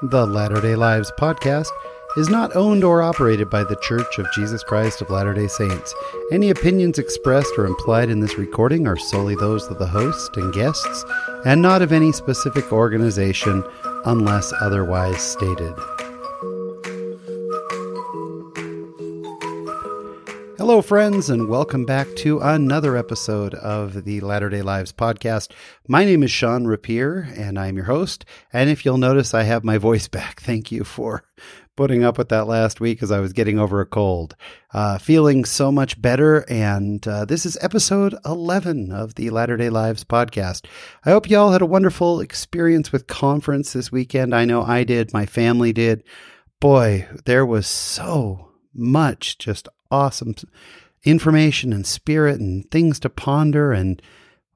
The Latter day Lives podcast is not owned or operated by the Church of Jesus Christ of Latter day Saints. Any opinions expressed or implied in this recording are solely those of the host and guests, and not of any specific organization unless otherwise stated. Hello, friends, and welcome back to another episode of the Latter day Lives podcast. My name is Sean Rapier, and I'm your host. And if you'll notice, I have my voice back. Thank you for putting up with that last week as I was getting over a cold. Uh, feeling so much better, and uh, this is episode 11 of the Latter day Lives podcast. I hope y'all had a wonderful experience with conference this weekend. I know I did, my family did. Boy, there was so much just awesome information and spirit and things to ponder and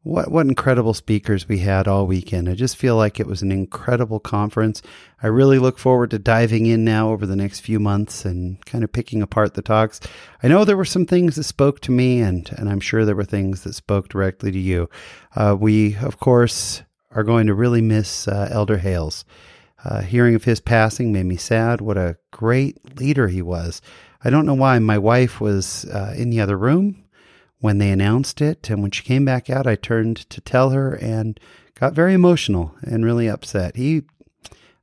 what what incredible speakers we had all weekend. I just feel like it was an incredible conference. I really look forward to diving in now over the next few months and kind of picking apart the talks. I know there were some things that spoke to me, and and I'm sure there were things that spoke directly to you. Uh, we of course are going to really miss uh, Elder Hales. Uh, hearing of his passing made me sad. What a great leader he was. I don't know why. My wife was uh, in the other room when they announced it. And when she came back out, I turned to tell her and got very emotional and really upset. He,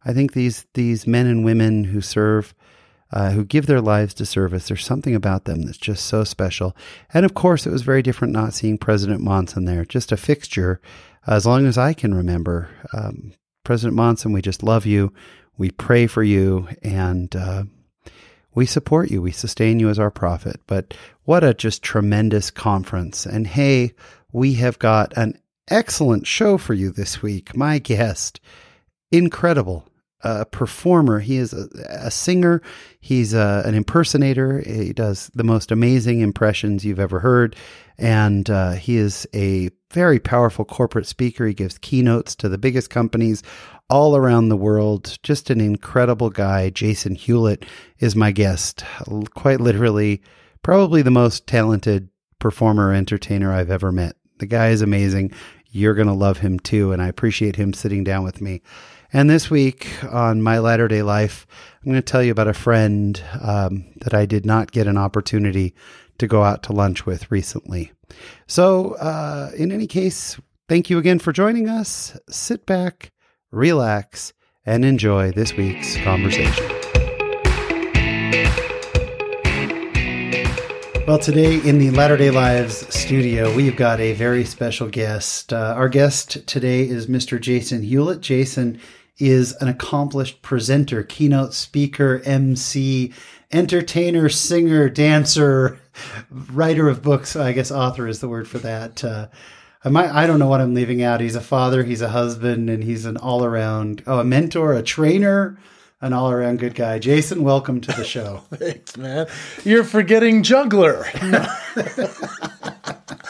I think these, these men and women who serve, uh, who give their lives to service, there's something about them that's just so special. And of course, it was very different not seeing President Monson there, just a fixture as long as I can remember. Um, President Monson, we just love you. We pray for you. And, uh, we support you. We sustain you as our prophet. But what a just tremendous conference. And hey, we have got an excellent show for you this week. My guest, incredible. A performer. He is a, a singer. He's a, an impersonator. He does the most amazing impressions you've ever heard. And uh, he is a very powerful corporate speaker. He gives keynotes to the biggest companies all around the world. Just an incredible guy. Jason Hewlett is my guest. Quite literally, probably the most talented performer entertainer I've ever met. The guy is amazing. You're going to love him too. And I appreciate him sitting down with me. And this week on my latter day life, I'm going to tell you about a friend um, that I did not get an opportunity to go out to lunch with recently. So, uh, in any case, thank you again for joining us. Sit back relax, and enjoy this week's conversation. Well, today in the Latter day Lives studio, we've got a very special guest. Uh, our guest today is Mr. Jason Hewlett. Jason is an accomplished presenter, keynote speaker, MC, entertainer, singer, dancer, writer of books. I guess author is the word for that. Uh, I might, I don't know what I'm leaving out. He's a father, he's a husband, and he's an all around, oh, a mentor, a trainer, an all around good guy. Jason, welcome to the show. Thanks, man. You're forgetting juggler.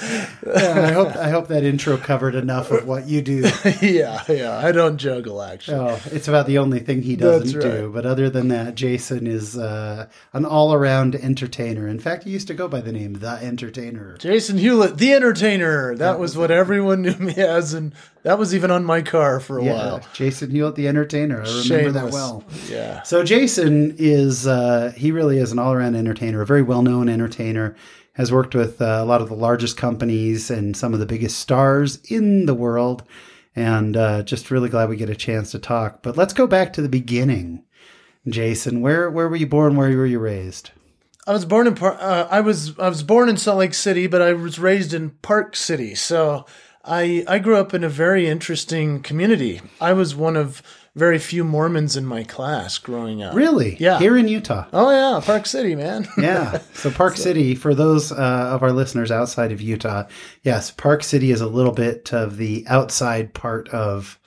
yeah, I hope I hope that intro covered enough of what you do. yeah, yeah. I don't juggle actually. Oh, it's about the only thing he doesn't right. do. But other than that, Jason is uh, an all-around entertainer. In fact, he used to go by the name The Entertainer. Jason Hewlett, The Entertainer. That, that was, was what everyone knew me as, and that was even on my car for a yeah, while. Jason Hewlett, The Entertainer. I remember Shameless. that well. Yeah. So Jason is uh, he really is an all-around entertainer, a very well-known entertainer has worked with uh, a lot of the largest companies and some of the biggest stars in the world. And uh, just really glad we get a chance to talk. But let's go back to the beginning, Jason. Where where were you born? Where were you raised? I was born in uh, I was I was born in Salt Lake City, but I was raised in Park City. So I I grew up in a very interesting community. I was one of very few Mormons in my class growing up. Really? Yeah. Here in Utah. Oh yeah, Park City, man. yeah. So Park so. City, for those uh, of our listeners outside of Utah, yes, Park City is a little bit of the outside part of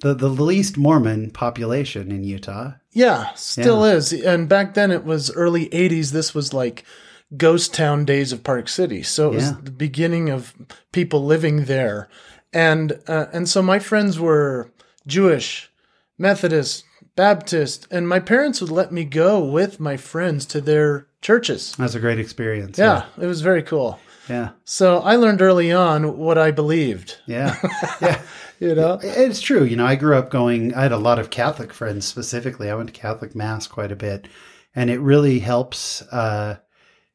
the the least Mormon population in Utah. Yeah, still yeah. is. And back then it was early '80s. This was like ghost town days of Park City. So it was yeah. the beginning of people living there. And uh, and so my friends were Jewish, Methodist, Baptist, and my parents would let me go with my friends to their churches. That's a great experience. Yeah, yeah. it was very cool. Yeah. So I learned early on what I believed. Yeah. Yeah. You know, it's true. You know, I grew up going. I had a lot of Catholic friends specifically. I went to Catholic mass quite a bit, and it really helps. Uh,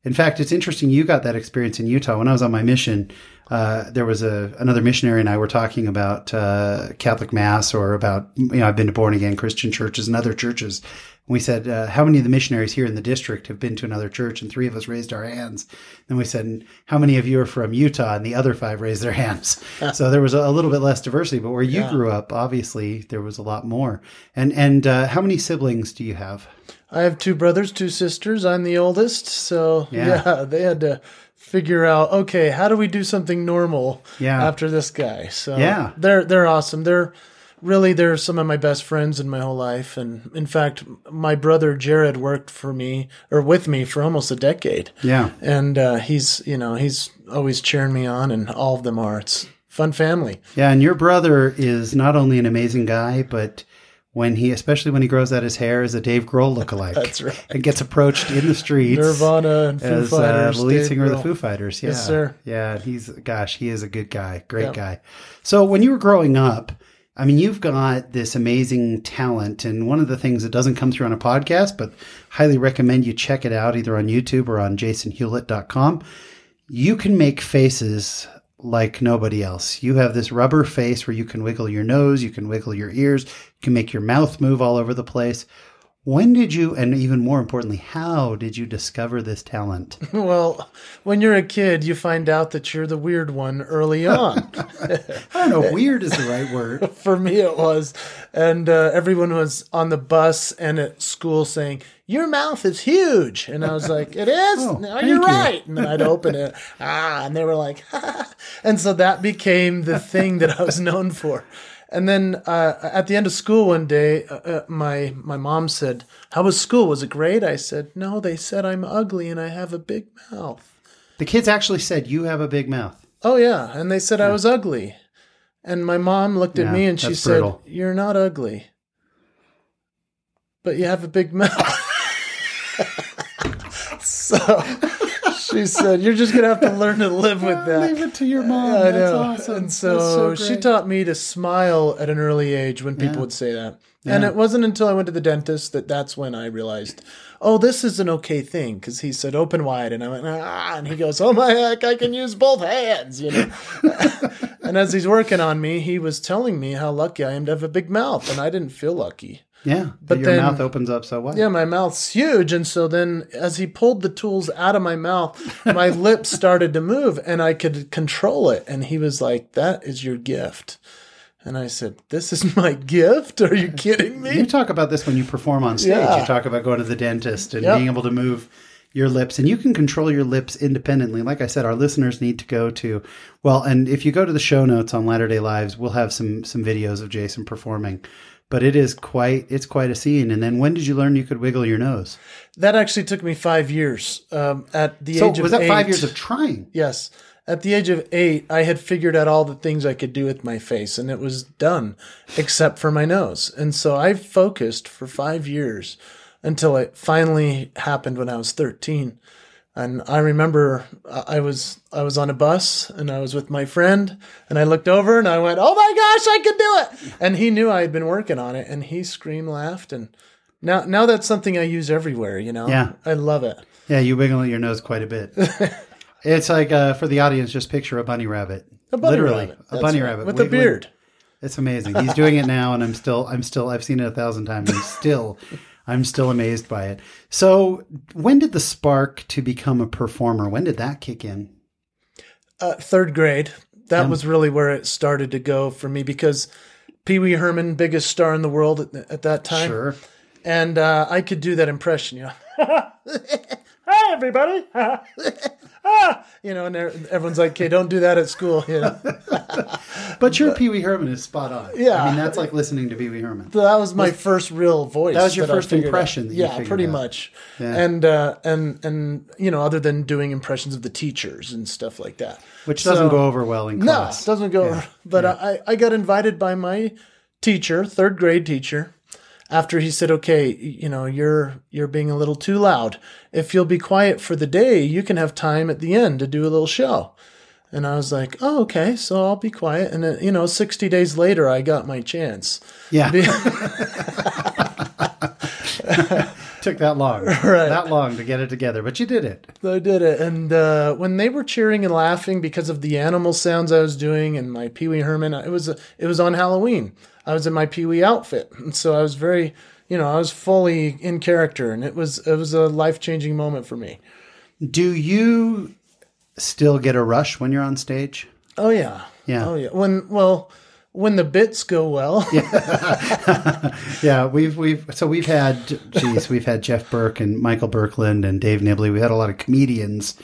in fact, it's interesting. You got that experience in Utah when I was on my mission. Uh, there was a another missionary and I were talking about uh, Catholic Mass or about you know I've been to born again Christian churches and other churches. And we said uh, how many of the missionaries here in the district have been to another church, and three of us raised our hands. Then we said how many of you are from Utah, and the other five raised their hands. so there was a, a, little bit less diversity, but where you yeah. grew up, obviously there was a lot more. And and uh, how many siblings do you have? I have two brothers, two sisters. I'm the oldest, so yeah, yeah they had to figure out okay how do we do something normal yeah. after this guy? So yeah. they're they're awesome. They're really they're some of my best friends in my whole life. And in fact my brother jared worked for me or with me for almost a decade. Yeah. And uh, he's you know he's always cheering me on and all of them are. It's fun family. Yeah and your brother is not only an amazing guy but when he, especially when he grows out his hair, as a Dave Grohl lookalike. That's right. And gets approached in the streets. Nirvana and Foo as, Fighters. Uh, the lead singer of the Foo Fighters. Yeah. Yes, sir. Yeah. He's, gosh, he is a good guy. Great guy. So when you were growing up, I mean, you've got this amazing talent. And one of the things that doesn't come through on a podcast, but highly recommend you check it out either on YouTube or on jasonhewlett.com. You can make faces like nobody else. You have this rubber face where you can wiggle your nose, you can wiggle your ears, can make your mouth move all over the place. When did you, and even more importantly, how did you discover this talent? Well, when you're a kid, you find out that you're the weird one early on. I don't know, weird is the right word. For me, it was. And uh, everyone was on the bus and at school saying, Your mouth is huge. And I was like, It is? oh, no, you're you. right. And then I'd open it. Ah, and they were like, And so that became the thing that I was known for. And then uh, at the end of school one day, uh, uh, my my mom said, "How was school? Was it great?" I said, "No, they said I'm ugly and I have a big mouth." The kids actually said you have a big mouth. Oh yeah, and they said yeah. I was ugly. And my mom looked at yeah, me and she said, brutal. "You're not ugly, but you have a big mouth." so she said, "You're just gonna have to learn to live with that." Leave it to your mom. I That's know. awesome. And so, so she taught me to smile at an early age when people yeah. would say that. Yeah. And it wasn't until I went to the dentist that that's when I realized, oh, this is an okay thing. Because he said open wide, and I went ah, and he goes, oh my heck, I can use both hands, you know. and as he's working on me, he was telling me how lucky I am to have a big mouth, and I didn't feel lucky. Yeah, but your then, mouth opens up so wide. Yeah, my mouth's huge, and so then as he pulled the tools out of my mouth, my lips started to move, and I could control it. And he was like, "That is your gift." And I said, "This is my gift? Are you kidding me?" You talk about this when you perform on stage. Yeah. You talk about going to the dentist and yep. being able to move your lips and you can control your lips independently. Like I said, our listeners need to go to well, and if you go to the show notes on Latter Day Lives, we'll have some some videos of Jason performing but it is quite it's quite a scene. And then when did you learn you could wiggle your nose? That actually took me five years. Um, at the so age of was that eight, five years of trying? Yes. At the age of eight, I had figured out all the things I could do with my face, and it was done, except for my nose. And so I focused for five years until it finally happened when I was thirteen. And I remember I was I was on a bus and I was with my friend and I looked over and I went, "Oh my gosh, I could do it!" And he knew I had been working on it and he screamed, laughed, and now now that's something I use everywhere. You know, yeah, I love it. Yeah, you wiggle your nose quite a bit. it's like uh, for the audience, just picture a bunny rabbit, a bunny literally rabbit. a bunny right. rabbit with wiggling. a beard. It's amazing. He's doing it now, and I'm still I'm still I've seen it a thousand times. I'm still I'm still amazed by it. So, when did the spark to become a performer? When did that kick in? Uh, third grade. That yeah. was really where it started to go for me because Pee Wee Herman, biggest star in the world at, at that time. Sure. And uh, I could do that impression, you know. Hi, everybody. ah, you know, and everyone's like, "Okay, don't do that at school," you know. but your Pee Wee Herman is spot on. Yeah, I mean that's like listening to Pee Wee Herman. That was my first real voice. That was your first impression. yeah, pretty out. much. Yeah. And uh, and and you know, other than doing impressions of the teachers and stuff like that, which doesn't go over well in class. No, doesn't go. Yeah. But yeah. I I got invited by my teacher, third grade teacher after he said, "Okay, you know, you're you're being a little too loud. If you'll be quiet for the day, you can have time at the end to do a little show." And I was like, oh, okay, so I'll be quiet. And, then, you know, 60 days later, I got my chance. Yeah. Took that long. Right. That long to get it together, but you did it. I did it. And uh, when they were cheering and laughing because of the animal sounds I was doing and my Pee Wee Herman, it was, it was on Halloween. I was in my Pee Wee outfit. And so I was very, you know, I was fully in character. And it was, it was a life changing moment for me. Do you still get a rush when you're on stage? Oh, yeah. Yeah. Oh, yeah. When, well, when the bits go well. yeah, yeah, we've we've so we've had geez, we've had Jeff Burke and Michael Berkland and Dave Nibley. We had a lot of comedians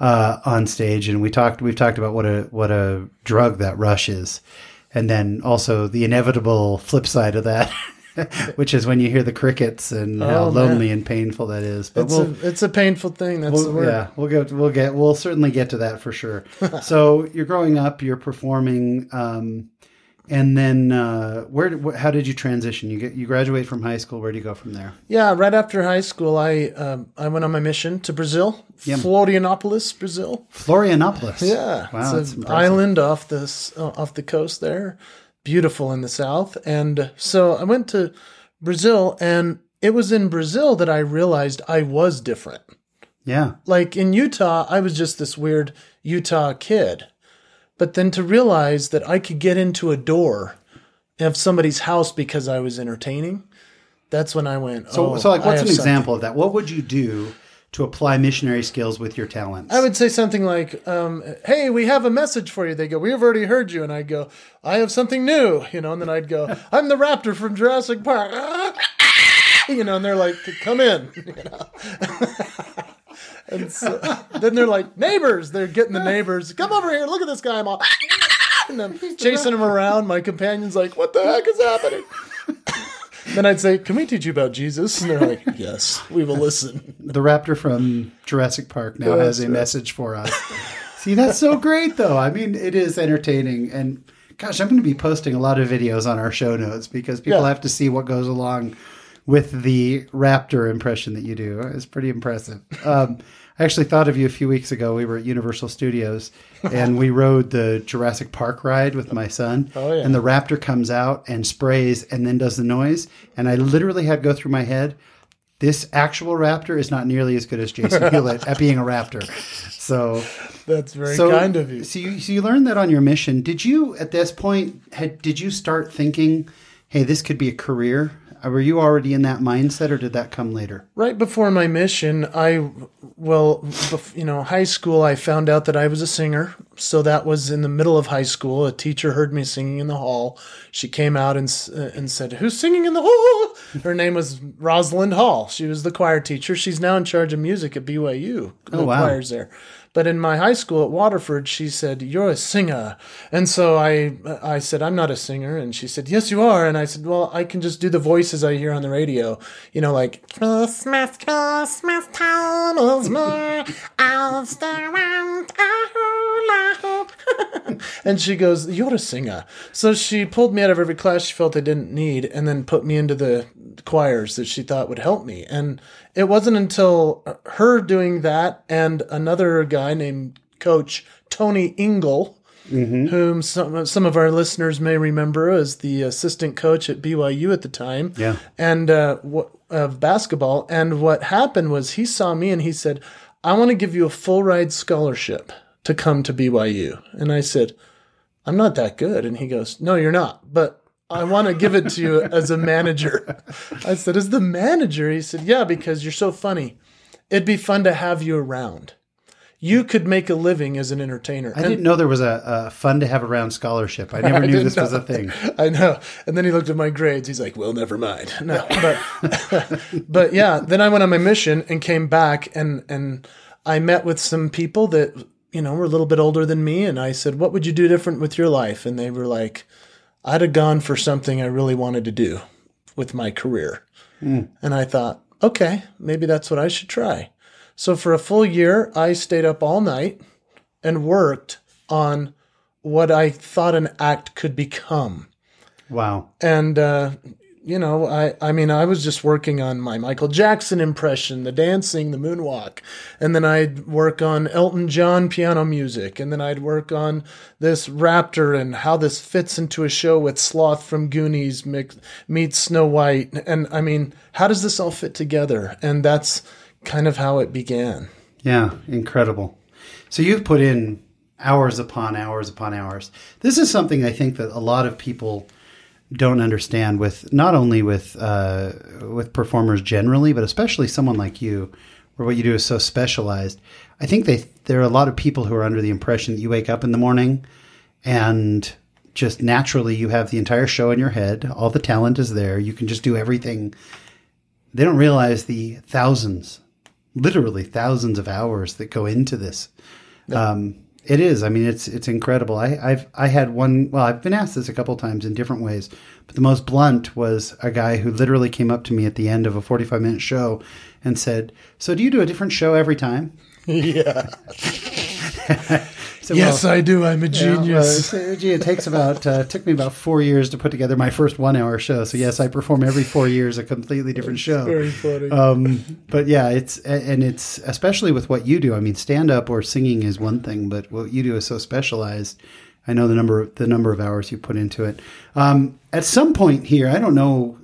uh, on stage, and we talked we've talked about what a what a drug that rush is, and then also the inevitable flip side of that. which is when you hear the crickets and how Oh, lonely man. and painful that is. But It's, we'll, a, it's a painful thing. That's We'll, word. yeah, we'll get we'll get we'll certainly get to that for sure. so you're growing up, you're performing, um, and then uh, where? wh- How did you transition? You get you graduate from high school. Where do you go from there? Yeah, right after high school, I um, I went on my mission to Brazil, Florianopolis, Brazil. Florianopolis. Yeah, wow, it's an island off this uh, off the coast there, beautiful in the south. And so I went to Brazil, and it was in Brazil that I realized I was different. Yeah, Like in Utah, I was just this weird Utah kid, but then to realize that I could get into a door of somebody's house because I was entertaining. That's when I went. So oh, so like, what's have an something." example of that? What would you do to apply missionary skills with your talents? I would say something like, um, "Hey, we have a message for you." They go, "We've already heard you," and I'd go, "I have something new," you know, and then I'd go, "I'm the raptor from Jurassic Park," you know, and they're like, "Come in," you know. And so, then they're like, "Neighbors," they're getting the neighbors, "Come over here, look at this guy," I'm all, and I'm chasing him around. My companion's like, "What the heck is happening?" Then I'd say, "Can we teach you about Jesus?" And they're like, "Yes, we will listen." the raptor from Jurassic Park now That's has a right. message for us. See, that's so great, though. I mean, it is entertaining, and gosh, I'm going to be posting a lot of videos on our show notes because people Yeah. have to see what goes along with the raptor impression that you do. It's pretty impressive. Um, I actually thought of you a few weeks ago. We were at Universal Studios and we rode the Jurassic Park ride with my son. Oh, yeah. And the raptor comes out and sprays and then does the noise. And I literally had go through my head this actual raptor is not nearly as good as Jason Hewlett at being a raptor. So, That's very so kind of you. So you, so you learned that on your mission. Did you, at this point, had, did you start thinking, "Hey, this could be a career"? Were you already in that mindset, or did that come later? Right before my mission, I, well, bef- you know, high school, I found out that I was a singer. So that was in the middle of high school. A teacher heard me singing in the hall. She came out and, uh, and said, Who's singing in the hall? Her name was Rosalind Hall. She was the choir teacher. She's now in charge of music at BYU. The Oh, wow. choirs there. But in my high school at Waterford, she said, "You're a singer," and so I, I said, "I'm not a singer," and she said, "Yes, you are." And I said, "Well, I can just do the voices I hear on the radio, you know, like Christmas, Christmas time is near, I'll stay around, ah, hula hoop." and she goes, "You're a singer." So she pulled me out of every class she felt I didn't need, and then put me into the choirs that she thought would help me. And it wasn't until her doing that and another guy named Coach Tony Ingle, whom some some of our listeners may remember as the assistant coach at BYU at the time, Yeah. and uh, wh- of basketball. And what happened was he saw me and he said, "I want to give you a full ride scholarship to come to BYU." And I said, "I'm not that good." And he goes, "No, you're not, but." I want to give it to you as a manager. I said, as the manager? He said, yeah, because you're so funny. It'd be fun to have you around. You could make a living as an entertainer. I didn't know there was a, a fun to have around scholarship. I never knew didn't this was a thing. I know. And then he looked at my grades. He's like, "Well, never mind." No, but but yeah. Then I went on my mission and came back, and and I met with some people that you know were a little bit older than me, and I said, "What would you do different with your life?" And they were like, "I'd have gone for something I really wanted to do with my career." And I thought, okay, maybe that's what I should try. So for a full year, I stayed up all night and worked on what I thought an act could become Wow. and uh, you know, I, I mean, I was just working on my Michael Jackson impression, the dancing, the moonwalk. And then I'd work on Elton John piano music. And then I'd work on this raptor and how this fits into a show with Sloth from Goonies mix, meets Snow White. And I mean, how does this all fit together? And that's kind of how it began. Yeah, incredible. So you've put in hours upon hours upon hours. This is something I think that a lot of people don't understand with not only with uh, with performers generally, but especially someone like you, where what you do is so specialized. I think they there are a lot of people who are under the impression that you wake up in the morning and just naturally you have the entire show in your head, all the talent is there, you can just do everything. They don't realize the thousands, literally thousands of hours that go into this. Um, it is. I mean, it's it's incredible. I, I've I had one. Well, I've been asked this a couple times in different ways, but the most blunt was a guy who literally came up to me at the end of a forty-five minute show and said, "So, do you do a different show every time?" Yeah. So, yes, well, I do. I'm a genius. well, gee, it takes about uh, took me about four years to put together my first one-hour show. So yes, I perform every four years a completely different show. Very funny. Um, but yeah, it's and it's especially with what you do. I mean, stand-up or singing is one thing, but what you do is so specialized. I know the number the number of hours you put into it. Um, at some point here, I don't know,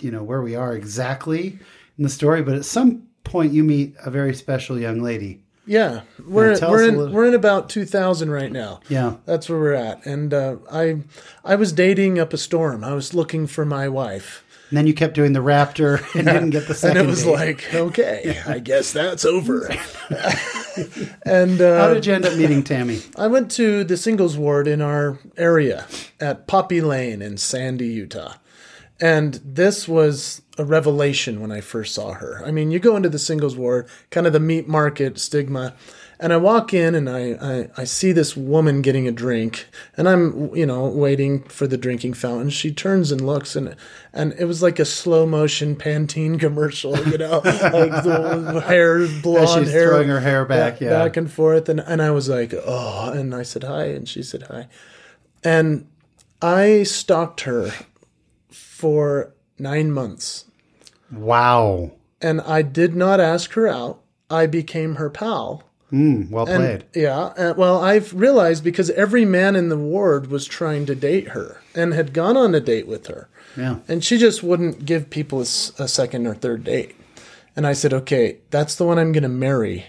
you know, where we are exactly in the story, but at some point you meet a very special young lady yeah, we're yeah, we're in we're in about 2000 right now. Yeah, that's where we're at. And uh, I I was dating up a storm. I was looking for my wife. And then you kept doing the Raptor and didn't get the second. And it was date. like, okay, I guess that's over. and uh, how did you end up meeting Tammy? I went to the singles ward in our area at Poppy Lane in Sandy, Utah. And this was a revelation when I first saw her. I mean, you go into the singles ward, kind of the meat market stigma, and I walk in and I, I, I, see this woman getting a drink, and I'm you know waiting for the drinking fountain. She turns and looks, and and it was like a slow motion Pantene commercial, you know, like the hair blonde hair, throwing her hair back, yeah, back and forth, and and I was like, oh, and I said hi, and she said hi, and I stalked her for nine months. Wow. And I did not ask her out. I became her pal. Mm, well played. Yeah. Uh, well, I've realized because every man in the ward was trying to date her and had gone on a date with her. Yeah. And she just wouldn't give people a, a second or third date. And I said, okay, that's the one I'm going to marry.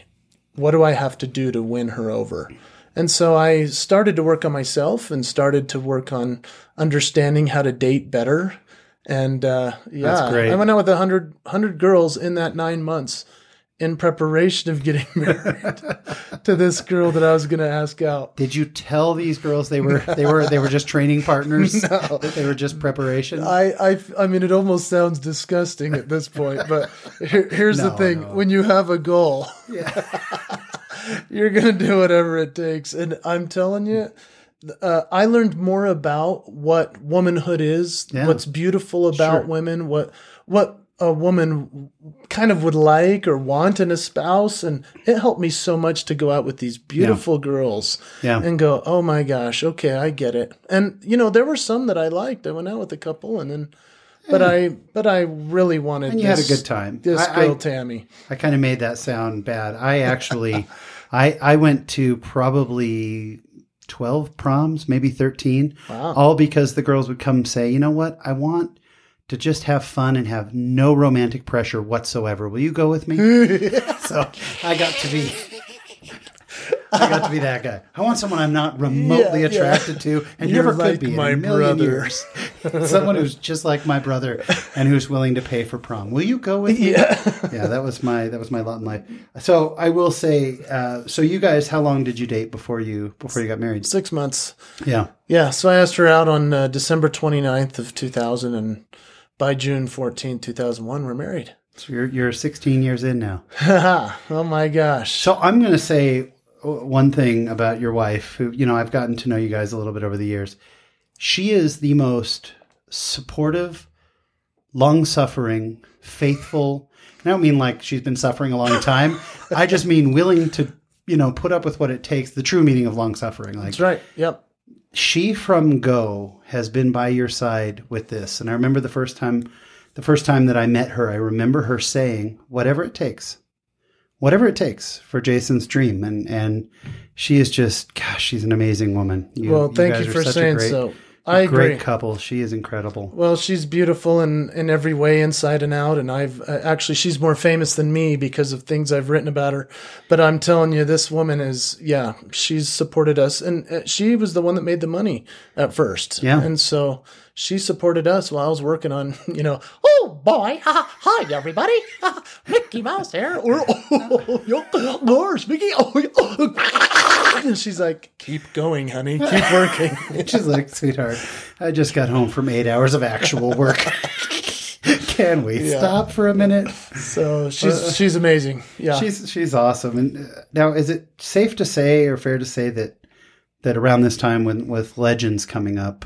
What do I have to do to win her over? And so I started to work on myself and started to work on understanding how to date better and uh, yeah, I went out with a hundred hundred girls in that nine months in preparation of getting married to this girl that I was going to ask out. Did you tell these girls they were they were they were just training partners? no, they were just preparation. I, I I mean, it almost sounds disgusting at this point, but here, here's no, the thing: no. when you have a goal, yeah. you're going to do whatever it takes, and I'm telling you uh, I learned more about what womanhood is, yeah. what's beautiful about sure. women, what what a woman kind of would like or want in a spouse, and it helped me so much to go out with these beautiful yeah. girls yeah. and go, oh my gosh, okay, I get it. And you know, there were some that I liked. I went out with a couple, and then. But I, but I really wanted. And you this, had a good time. This I, girl, I, Tammy. I kind of made that sound bad. I actually, I, I went to probably 12 proms, maybe 13. Wow. All because the girls would come say, you know what? I want to just have fun and have no romantic pressure whatsoever. Will you go with me? so I got to be I got to be that guy. I want someone I'm not remotely yeah, attracted yeah. to, and You're never like could be my in a million brother. years. someone who's just like my brother and who's willing to pay for prom. Will you go with me? Yeah, yeah. That was my that was my lot in life. So I will say. Uh, so you guys, how long did you date before you before you got married? Six months. Yeah. Yeah. So I asked her out on uh, December 29th of 2000, and by June 14th, 2001, we're married. So you're you're 16 years in now. oh my gosh. So I'm going to say one thing about your wife, who, you know, I've gotten to know you guys a little bit over the years. She is the most supportive, long suffering, faithful. I don't mean like she's been suffering a long time. I just mean willing to, you know, put up with what it takes, the true meaning of long suffering. Like, That's right. Yep. she from Go has been by your side with this. And I remember the first time the first time that I met her, I remember her saying, whatever it takes. Whatever it takes for Jason's dream. And and she is just gosh, she's an amazing woman. You, well, thank you, you for saying great, so. I agree. Great couple. She is incredible. Well, she's beautiful in, in every way, inside and out. And I've uh, actually, she's more famous than me because of things I've written about her. But I'm telling you, this woman is, yeah, she's supported us. And uh, she was the one that made the money at first. Yeah. And so she supported us while I was working on, you know, oh boy, hi everybody, Mickey Mouse here, or oh, yours, Mickey. Oh, and she's like, keep going, honey, keep working. she's like, sweetheart, I just got home from eight hours of actual work. Can we yeah. stop for a minute? So she's uh, she's amazing. Yeah, she's she's awesome. And uh, now, is it safe to say or fair to say that that around this time, when with Legends coming up,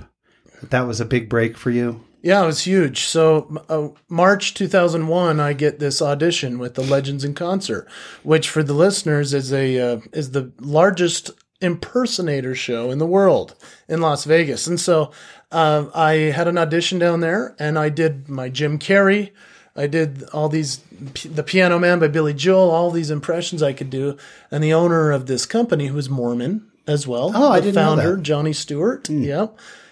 that was a big break for you. Yeah, it was huge. So uh, March 2001, I get this audition with the Legends in Concert, which for the listeners is a uh, is the largest impersonator show in the world in Las Vegas. And so uh, I had an audition down there, and I did my Jim Carrey. I did all these, the Piano Man by Billy Joel, all these impressions I could do. And the owner of this company, who was Mormon as well, oh, I didn't founder, know that. Johnny Stuart, mm. yeah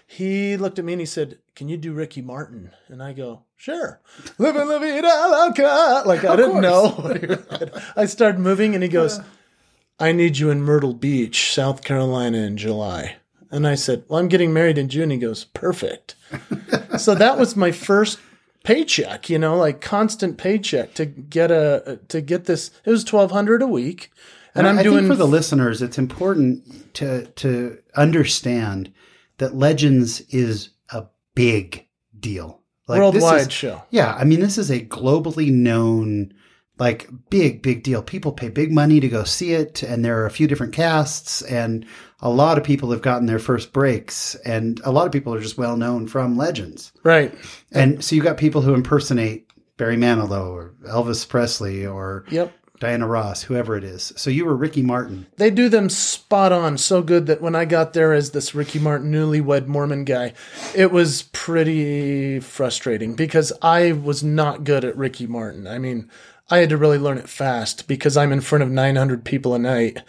he looked at me and he said, "Can you do Ricky Martin?" And I go, "Sure." Living la vida loca. Like I didn't know. I started moving, and he goes, "I need you in Myrtle Beach, South Carolina, in July." And I said, "Well, I'm getting married in June." He goes, "Perfect." so that was my first paycheck, you know, like constant paycheck to get a to get this. It was twelve hundred a week, and, and I'm I doing for the listeners. It's important to to understand that Legends is a big deal. Like, Worldwide is, show. Yeah. I mean, this is a globally known, like, big, big deal. People pay big money to go see it, and there are a few different casts, and a lot of people have gotten their first breaks, and a lot of people are just well known from Legends. Right. And so you've got people who impersonate Barry Manilow or Elvis Presley or yep. Diana Ross, whoever it is. So you were Ricky Martin. They do them spot on so good that when I got there as this Ricky Martin newlywed Mormon guy, it was pretty frustrating because I was not good at Ricky Martin. I mean, I had to really learn it fast because I'm in front of 900 people a night,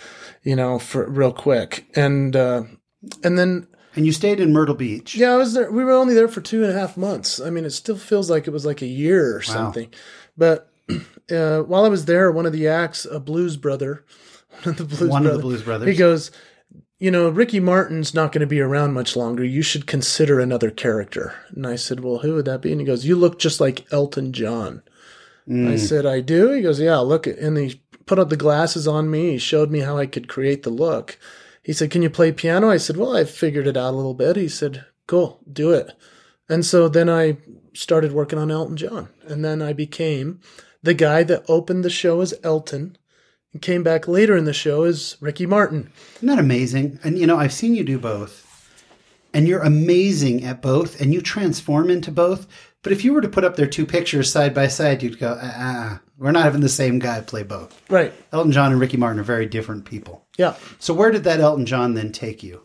you know, for real quick. And uh, and then and you stayed in Myrtle Beach. Yeah, I was there. We were only there for two and a half months. I mean, it still feels like it was like a year or wow. something. But uh, while I was there, one of the acts, a blues brother, one of the blues, one brother, of the blues brothers, he goes, you know, Ricky Martin's not going to be around much longer. You should consider another character. And I said, well, who would that be? And he goes, you look just like Elton John. Mm. I said, I do. He goes, yeah, look. And he put up the glasses on me. He showed me how I could create the look. He said, can you play piano? I said, well, I figured it out a little bit. He said, cool, do it. And so then I started working on Elton John. And then I became the guy that opened the show as Elton and came back later in the show as Ricky Martin. Isn't that amazing? And you know, I've seen you do both. And you're amazing at both and you transform into both. But if you were to put up their two pictures side by side, you'd go, ah, ah, we're not having the same guy play both. Right. Elton John and Ricky Martin are very different people. Yeah. So where did that Elton John then take you?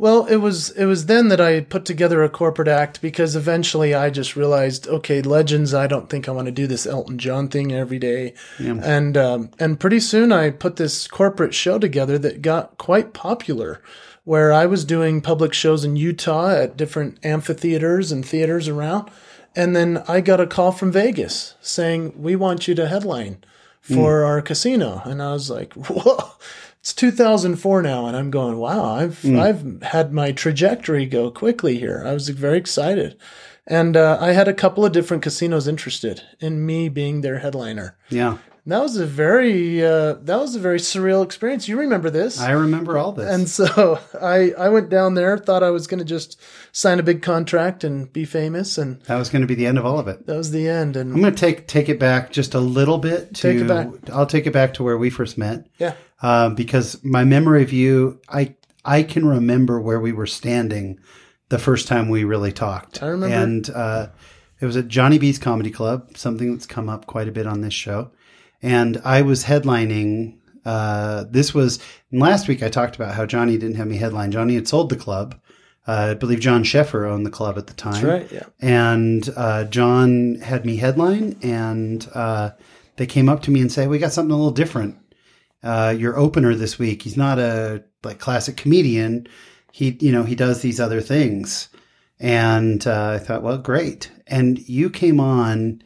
Well, it was it was then that I put together a corporate act because eventually I just realized, okay, legends. I don't think I want to do this Elton John thing every day, yeah. and um, and pretty soon I put this corporate show together that got quite popular, where I was doing public shows in Utah at different amphitheaters and theaters around, and then I got a call from Vegas saying we want you to headline for mm. our casino, and I was like, whoa it's 2004 now, and I'm going, wow, I've mm. I've had my trajectory go quickly here. I was very excited, and uh, I had a couple of different casinos interested in me being their headliner. Yeah, that was a very uh, that was a very surreal experience. You remember this? I remember all this. And so I I went down there, thought I was going to just sign a big contract and be famous, and that was going to be the end of all of it. That was the end. And I'm going to take take it back just a little bit. To, take it back. I'll take it back to where we first met. Yeah um, because my memory of you, I I can remember where we were standing the first time we really talked. I remember, and uh, it was at Johnny B's Comedy Club, something that's come up quite a bit on this show, and I was headlining. Uh, this was last week. I talked about how Johnny didn't have me headline. Johnny had sold the club uh, I believe John Sheffer owned the club at the time. That's right. Yeah. And uh, John had me headline, and uh, they came up to me and say, "We got something a little different. Uh, your opener this week. He's not a like classic comedian. He, you know, he does these other things." And uh, I thought, well, great. And you came on,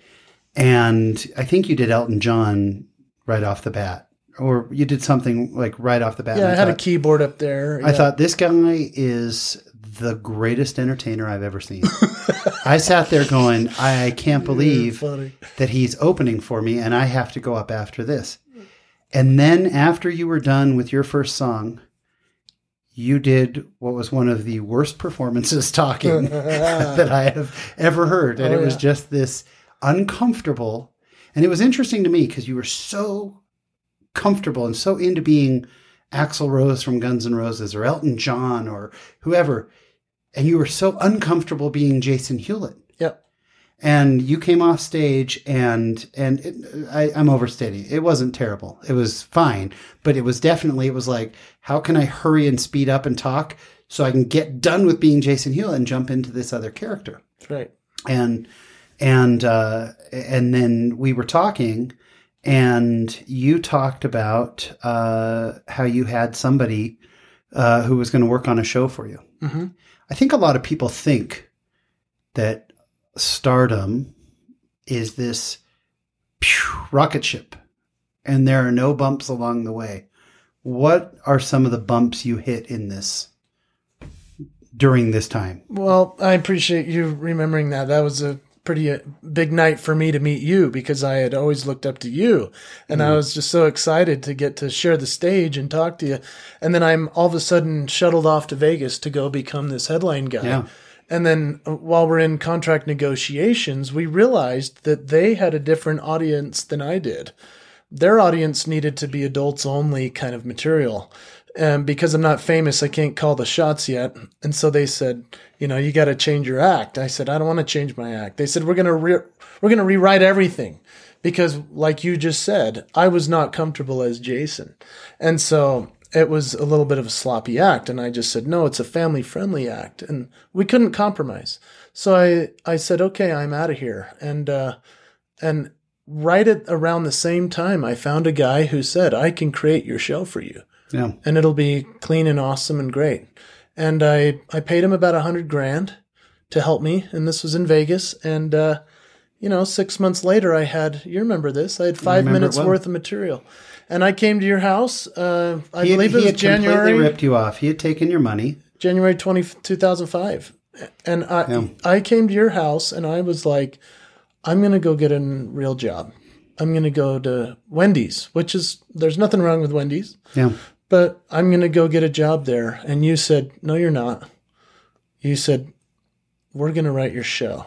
and I think you did Elton John right off the bat, or you did something like right off the bat. Yeah, And I had a keyboard up there. I thought this guy is the greatest entertainer I've ever seen. I sat there going, I can't believe that he's opening for me and I have to go up after this. And then after you were done with your first song, you did what was one of the worst performances talking that I have ever heard. And Oh, it was yeah. just this uncomfortable. And it was interesting to me because you were so comfortable and so into being Axl Rose from Guns N' Roses or Elton John or whoever. And you were so uncomfortable being Jason Hewlett Yep. and you came off stage and and it, I, I'm overstating. It wasn't terrible. It was fine, but it was definitely it was like how can I hurry and speed up and talk so I can get done with being Jason Hewlett and jump into this other character That's right. and and uh, and then we were talking, and you talked about uh, how you had somebody uh, who was going to work on a show for you. hmm I think a lot of people think that stardom is this phew, rocket ship, and there are no bumps along the way. What are some of the bumps you hit in this during this time? Well, I appreciate you remembering that. That was a pretty uh, big night for me to meet you because I had always looked up to you, and I was just so excited to get to share the stage and talk to you. And then I'm all of a sudden shuttled off to Vegas to go become this headline guy. Yeah. And then uh, while we're in contract negotiations, we realized that they had a different audience than I did. Their audience needed to be adults only kind of material. And because I'm not famous, I can't call the shots yet. And so they said, you know, you got to change your act. I said, I don't want to change my act. They said, we're to re- we're to rewrite everything because like you just said, I was not comfortable as Jason. And so it was a little bit of a sloppy act. And I just said, no, it's a family friendly act. And we couldn't compromise. So I, I said, okay, I'm out of here. And, uh, and right at around the same time, I found a guy who said, I can create your show for you Yeah, and it'll be clean and awesome and great. And I, I paid him about a hundred grand to help me. And this was in Vegas. And, uh, you know, six months later, I had, you remember this, I had five minutes well. worth of material. And I came to your house, uh, I he, believe he it was January, ripped you off. He had taken your money. January 20, 2005. And I, Yeah. I came to your house and I was like, I'm going to go get a real job. I'm going to go to Wendy's, which is, there's nothing wrong with Wendy's, Yeah, but I'm going to go get a job there. And you said, No, you're not. You said, We're going to write your show.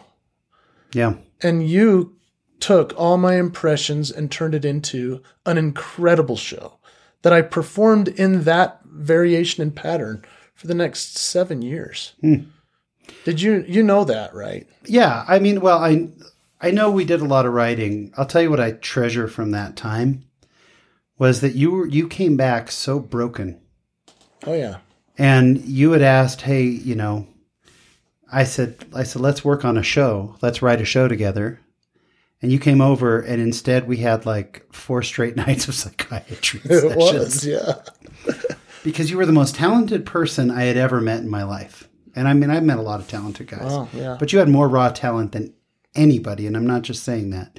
yeah, And you took all my impressions and turned it into an incredible show that I performed in that variation and pattern for the next seven years. Hmm. Did you you know that, right? yeah. I mean, well, I I know we did a lot of writing. I'll tell you what I treasure from that time was that you were you came back so broken. Oh yeah. and you had asked, "Hey, you know," I said, "I said let's work on a show. Let's write a show together." And you came over, and instead we had like four straight nights of psychiatry It sessions was, yeah. because you were the most talented person I had ever met in my life. And I mean, I've met a lot of talented guys, Oh, yeah. but you had more raw talent than anybody, and I'm not just saying that.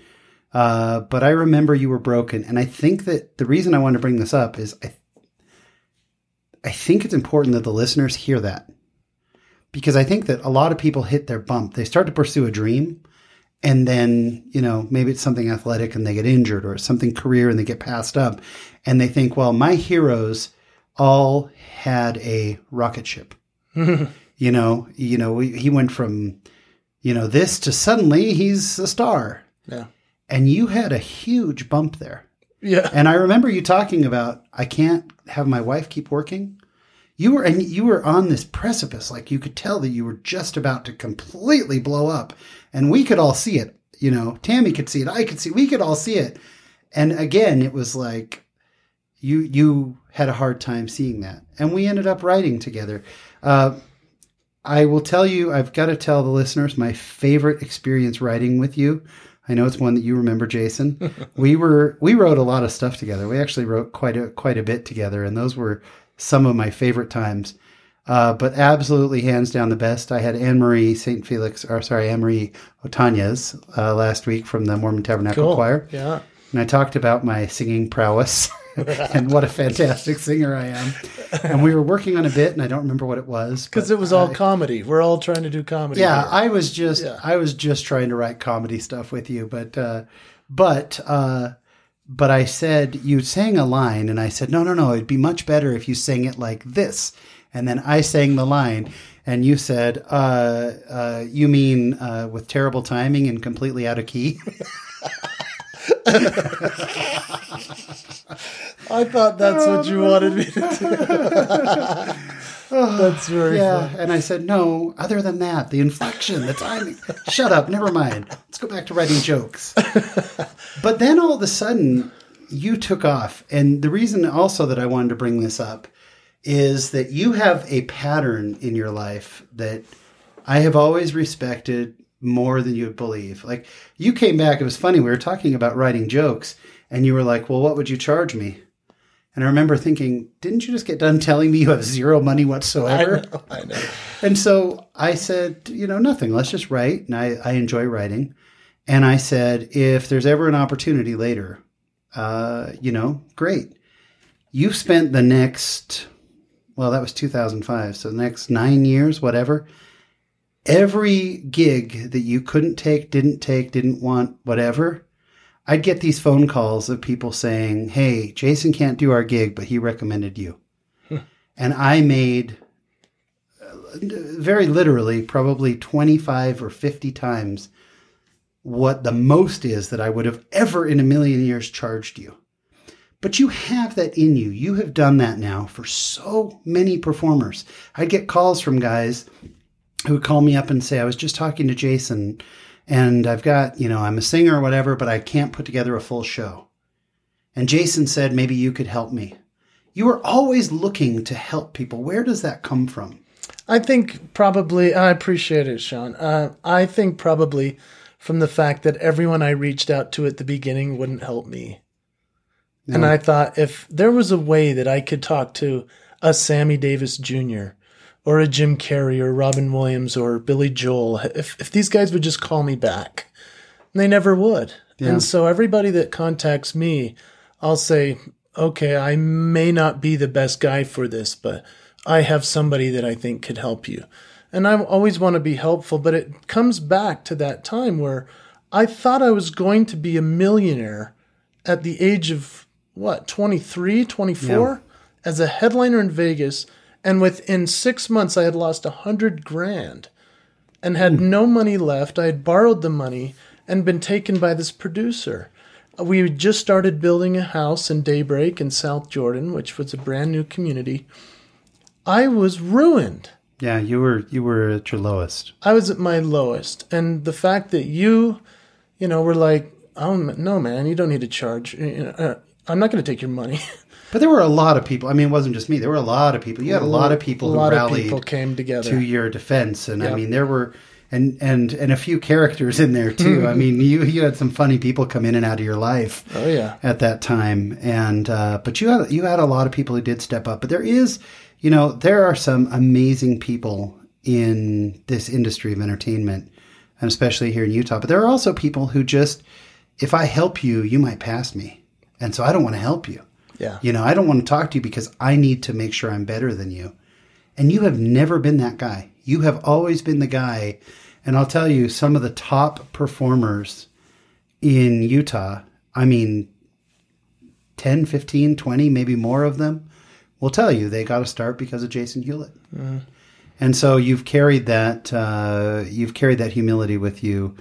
Uh, but I remember you were broken, and I think that the reason I wanted to bring this up is I, I think it's important that the listeners hear that because I think that a lot of people hit their bump. They start to pursue a dream, and then you know maybe it's something athletic and they get injured, or something career and they get passed up, and they think, well, my heroes all had a rocket ship. you know, you know, he went from you know this to suddenly he's a star, Yeah. And you had a huge bump there. Yeah. And I remember you talking about I can't have my wife keep working. You were and you were on this precipice, like you could tell that you were just about to completely blow up, and we could all see it. You know, Tammy could see it, I could see, we could all see it. And again, it was like you you had a hard time seeing that, and we ended up writing together. Uh, I will tell you, I've got to tell the listeners my favorite experience writing with you. I know it's one that you remember, Jason. we were we wrote a lot of stuff together. We actually wrote quite a quite a bit together, and those were some of my favorite times. Uh, but absolutely, hands down, the best. I had Anne Marie St. Felix, or sorry, Anne Marie Otanez uh, last week from the Mormon Tabernacle Cool. Choir. Yeah. And I talked about my singing prowess and what a fantastic singer I am. And we were working on a bit, and I don't remember what it was. Because it was all I- comedy. We're all trying to do comedy. yeah, here. I was just Yeah. I was just trying to write comedy stuff with you, but uh, but uh, but I said you sang a line, and I said no, no, no, it'd be much better if you sang it like this, and then I sang the line. And you said, uh, uh, "You mean uh, with terrible timing and completely out of key?" I thought that's what you oh, wanted me to do. that's very Yeah, funny. and I said, no, other than that, the inflection, the timing. Shut up, never mind. Let's go back to writing jokes. but then all of a sudden, you took off. And the reason also that I wanted to bring this up is that you have a pattern in your life that I have always respected more than you would believe. Like, you came back, it was funny, we were talking about writing jokes, and you were like, well, what would you charge me? And I remember thinking, didn't you just get done telling me you have zero money I whatsoever? know. I know. And so I said, you know, nothing. Let's just write. And I, I enjoy writing. And I said, if there's ever an opportunity later, uh, you know, great. You've spent the next, well, that was 2005. So the next nine years, whatever. Every gig that you couldn't take, didn't take, didn't want, whatever, I'd get these phone calls of people saying, Hey, Jason can't do our gig, but he recommended you. Hmm. and I made uh, very literally probably 25 or 50 times what the most is that I would have ever in a million years charged you. But you have that in you. You have done that now for so many performers. I'd get calls from guys who would call me up and say, I was just talking to Jason and I've got, you know, I'm a singer or whatever, but I can't put together a full show. And Jason said, maybe you could help me. You are always looking to help people. Where does that come from? I think probably, I appreciate it, Sean. Uh, I think probably from the fact that everyone I reached out to at the beginning wouldn't help me. And I thought if there was a way that I could talk to a Sammy Davis Jr. or a Jim Carrey or Robin Williams or Billy Joel, if, if these guys would just call me back, they never would. And so everybody that contacts me, I'll say, okay, I may not be the best guy for this, but I have somebody that I think could help you. And I always want to be helpful, but it comes back to that time where I thought I was going to be a millionaire at the age of what, 23, 24 as a headliner in Vegas. And within six months, I had lost a hundred grand and had no money left. I had borrowed the money and been taken by this producer. We had just started building a house in Daybreak in South Jordan, which was a brand new community. I was ruined. Yeah, you were you were at your lowest. I was at my lowest. And the fact that you, you know, were like, oh, no, man, you don't need to charge. Uh, I'm not going to take your money. But there were a lot of people. I mean, it wasn't just me. There were a lot of people. You had a lot of people a who lot of rallied people came together. to your defense, and I mean, there were and and and a few characters in there too. I mean, you you had some funny people come in and out of your life oh, yeah. at that time, and uh, but you had you had a lot of people who did step up. But there is, you know, there are some amazing people in this industry of entertainment, and especially here in Utah. But there are also people who just, if I help you, you might pass me, and so I don't want to help you. Yeah. You know, I don't want to talk to you because I need to make sure I'm better than you. And you have never been that guy. You have always been the guy. And I'll tell you, some of the top performers in Utah, I mean, 10, 15, 20, maybe more of them, will tell you they got to start because of Jason Hewlett. And so you've carried that, uh, you've carried that humility with you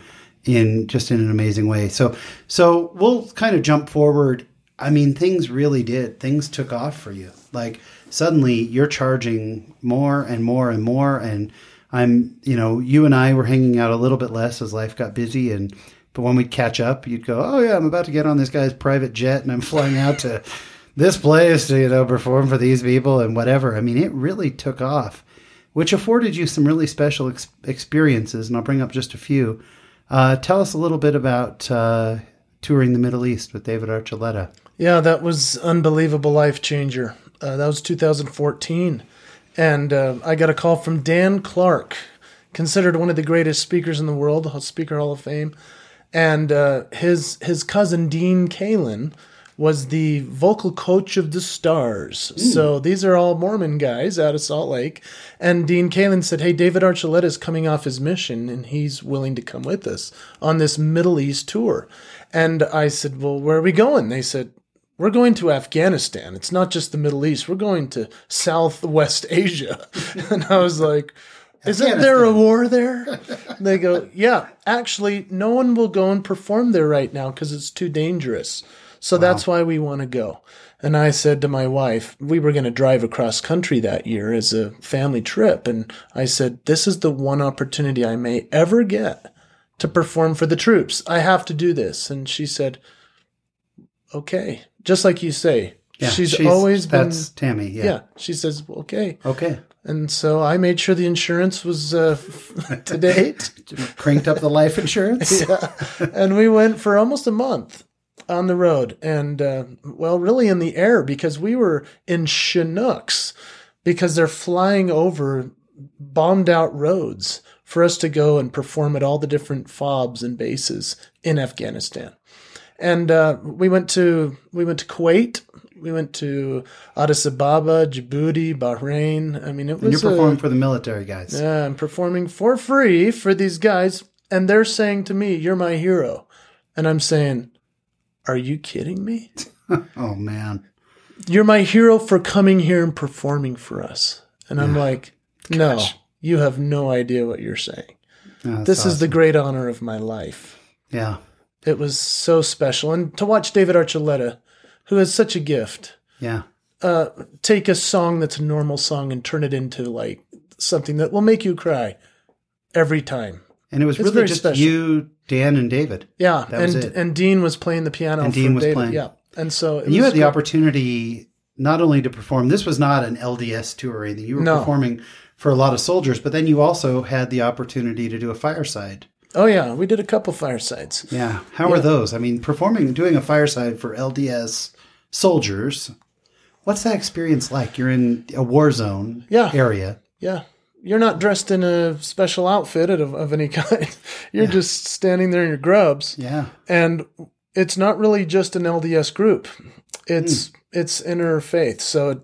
in just in an amazing way. So, so we'll kind of jump forward. I mean, things really did. Things took off for you. Like suddenly you're charging more and more and more. And I'm, you know, you and I were hanging out a little bit less as life got busy. And, but when we'd catch up, you'd go, Oh yeah, I'm about to get on this guy's private jet and I'm flying out to this place to, you know, perform for these people and whatever. I mean, it really took off. which afforded you some really special ex- experiences, and I'll bring up just a few. Uh, tell us a little bit about uh, touring the Middle East with David Archuleta. Yeah, that was unbelievable life changer. Uh, that was 2014, and uh, I got a call from Dan Clark, considered one of the greatest speakers in the world, Speaker Hall of Fame, and uh, his his cousin Dean Kalin was the vocal coach of the Stars. Mm. So these are all Mormon guys out of Salt Lake. And Dean Kalin said, Hey, David Archuleta is coming off his mission and he's willing to come with us on this Middle East tour. And I said, Well, where are we going? They said, We're going to Afghanistan. It's not just the Middle East, we're going to Southwest Asia. and I was like, isn't there a war there? they go, yeah. Actually, no one will go and perform there right now because it's too dangerous. So wow. that's why we want to go. And I said to my wife, we were going to drive across country that year as a family trip. And I said, this is the one opportunity I may ever get to perform for the troops. I have to do this. And she said, okay. Just like you say, yeah, she's, she's always been. Tammy. Yeah. yeah. She says, okay. Okay. And so I made sure the insurance was uh, to date. Cranked up the life insurance. yeah. And we went for almost a month on the road and, uh, well, really in the air because we were in Chinooks because they're flying over bombed out roads for us to go and perform at all the different FOBs and bases in Afghanistan. And uh, we went to we went to Kuwait. We went to Addis Ababa, Djibouti, Bahrain. I mean, it was. And you're performing for the military guys. Yeah, I'm performing for free for these guys, and they're saying to me, "You're my hero," and I'm saying, are you kidding me? oh man. You're my hero for coming here and performing for us. And I'm like, no, Gosh. you have no idea what you're saying. Oh, this awesome. is the great honor of my life. Yeah. It was so special. And to watch David Archuleta, who has such a gift. Yeah. Uh, take a song that's a normal song and turn it into like something that will make you cry every time. And it was it's really just special. you, Dan, and David. Yeah, and and Dean was playing the piano. And Dean was David. playing. Yeah, and so and you had the opportunity not only to perform. This was not an LDS tour or anything. You were no. performing for a lot of soldiers, but then you also had the opportunity to do a fireside. Oh yeah, we did a couple firesides. Yeah, how yeah. are those? I mean, performing, doing a fireside for LDS soldiers. What's that experience like? You're in a war zone yeah. area. Yeah, you're not dressed in a special outfit of, of any kind. You're yeah. just standing there in your grubs. Yeah. And it's not really just an LDS group. It's mm. it's interfaith. So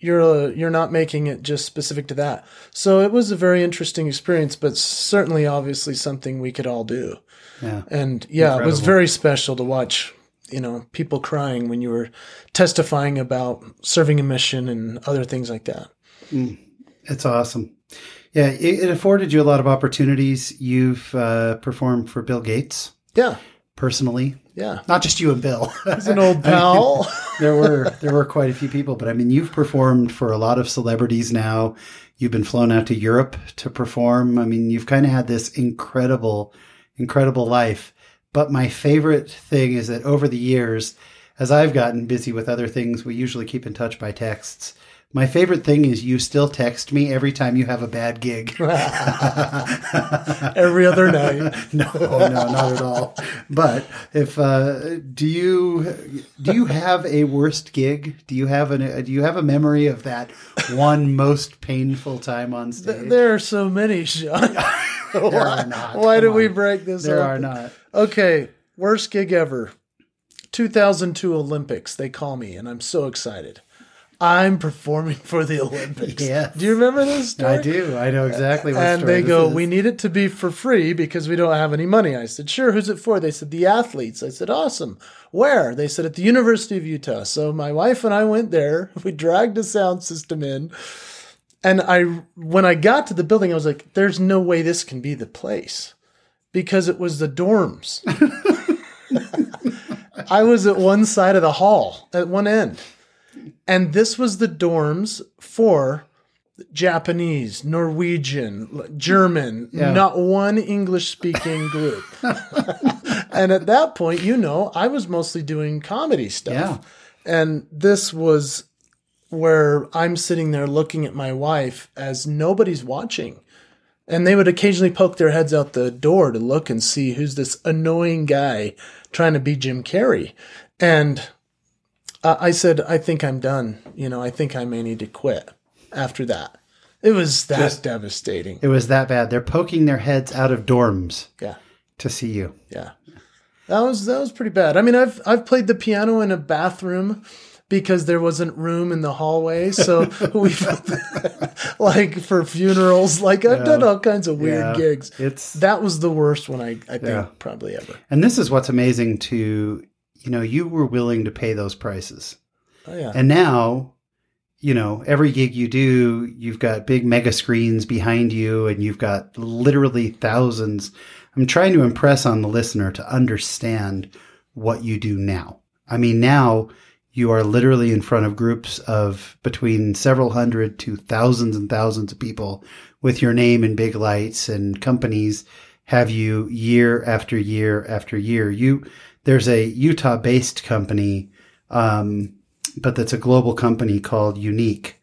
you're uh, you're not making it just specific to that. So it was a very interesting experience, but certainly obviously something we could all do. Yeah. And yeah, Incredible. it was very special to watch you know people crying when you were testifying about serving a mission and other things like that. Mm. It's awesome. Yeah, it, it, afforded you a lot of opportunities. You've uh, performed for Bill Gates. Yeah. Personally. Yeah. Not just you and Bill. He's an old pal. I mean, there were there were quite a few people, but I mean you've performed for a lot of celebrities now. You've been flown out to Europe to perform. I mean, you've kind of had this incredible, incredible life. But my favorite thing is that over the years, as I've gotten busy with other things, we usually keep in touch by texts. My favorite thing is you still text me every time you have a bad gig. every other night. no, no, not at all. But if uh, do you do you have a worst gig? Do you have an do you have a memory of that one most painful time on stage? There are so many, Sean. there are not. Why did we break this? There are not. Okay, worst gig ever. 2002 Olympics. They call me, and I'm so excited. I'm performing for the Olympics. Yeah. Do you remember this story? I do. I know exactly what And they go, is. we need it to be for free because we don't have any money. I said, sure. Who's it for? They said, the athletes. I said, awesome. Where? They said, at the University of Utah. So my wife and I went there. We dragged a sound system in. And I, when I got to the building, I was like, there's no way this can be the place because it was the dorms. I was at one side of the hall at one end. And this was the dorms for Japanese, Norwegian, German, yeah. not one English speaking group. and at that point, you know, I was mostly doing comedy stuff. Yeah. And this was where I'm sitting there looking at my wife as nobody's watching. And they would occasionally poke their heads out the door to look and see who's this annoying guy trying to be Jim Carrey. And uh, I said, I think I'm done. You know, I think I may need to quit after that. It was that Just, devastating. It was that bad. They're poking their heads out of dorms. Yeah. To see you. Yeah. That was that was pretty bad. I mean, I've I've played the piano in a bathroom because there wasn't room in the hallway. So we felt like for funerals, like I've yeah. done all kinds of weird yeah. gigs. It's that was the worst one I, I think yeah. probably ever. And this is what's amazing to you know, you were willing to pay those prices. Oh yeah. And now, you know, every gig you do, you've got big mega screens behind you and you've got literally thousands. I'm trying to impress on the listener to understand what you do now. I mean, now you are literally in front of groups of between several hundred to thousands and thousands of people with your name in big lights and companies have you year after year after year. You, there's a Utah based company, um, but that's a global company called Younique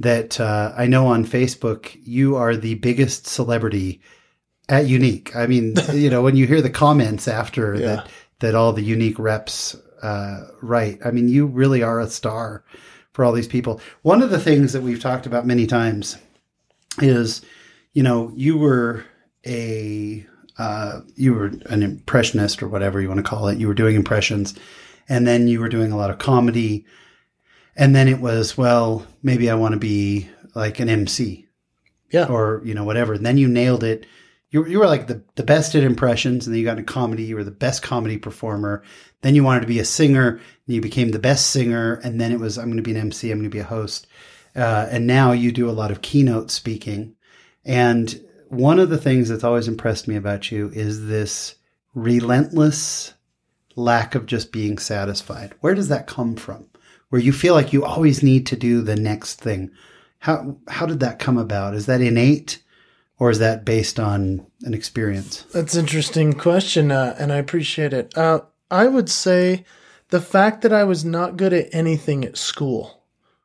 that, uh, I know on Facebook, you are the biggest celebrity at Younique. I mean, you know, when you hear the comments after yeah. that, that all the Younique reps uh, right. I mean, you really are a star for all these people. One of the things that we've talked about many times is, you know, you were a uh, you were an impressionist or whatever you want to call it. You were doing impressions, and then you were doing a lot of comedy, and then it was well, maybe I want to be like an MC, yeah, or you know whatever. And then you nailed it you, you were like the, the best at impressions and then you got into comedy. You were the best comedy performer. Then you wanted to be a singer and you became the best singer. And then it was, I'm going to be an MC. I'm going to be a host. Uh, and now you do a lot of keynote speaking. And one of the things that's always impressed me about you is this relentless lack of just being satisfied. Where does that come from? Where you feel like you always need to do the next thing. How, how did that come about? Is that innate? or is that based on an experience? That's an interesting question, uh, and I appreciate it. Uh, I would say the fact that I was not good at anything at school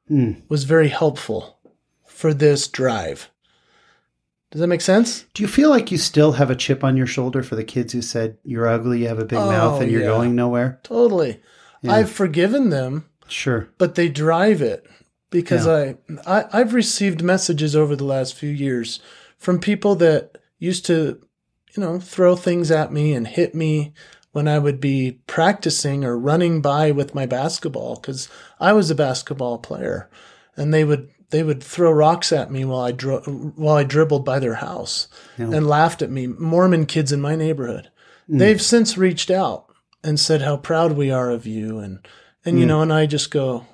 mm. was very helpful for this drive. Does that make sense? Do you feel like you still have a chip on your shoulder for the kids who said you're ugly, you have a big oh, mouth, and you're yeah. going nowhere? Totally. Yeah. I've forgiven them. Sure. But they drive it because yeah. I, I I've received messages over the last few years from people that used to, you know, throw things at me and hit me when I would be practicing or running by with my basketball because I was a basketball player, and they would they would throw rocks at me while I dro- while I dribbled by their house yeah. and laughed at me. Mormon kids in my neighborhood. Mm. They've since reached out and said how proud we are of you and and mm. you know and I just go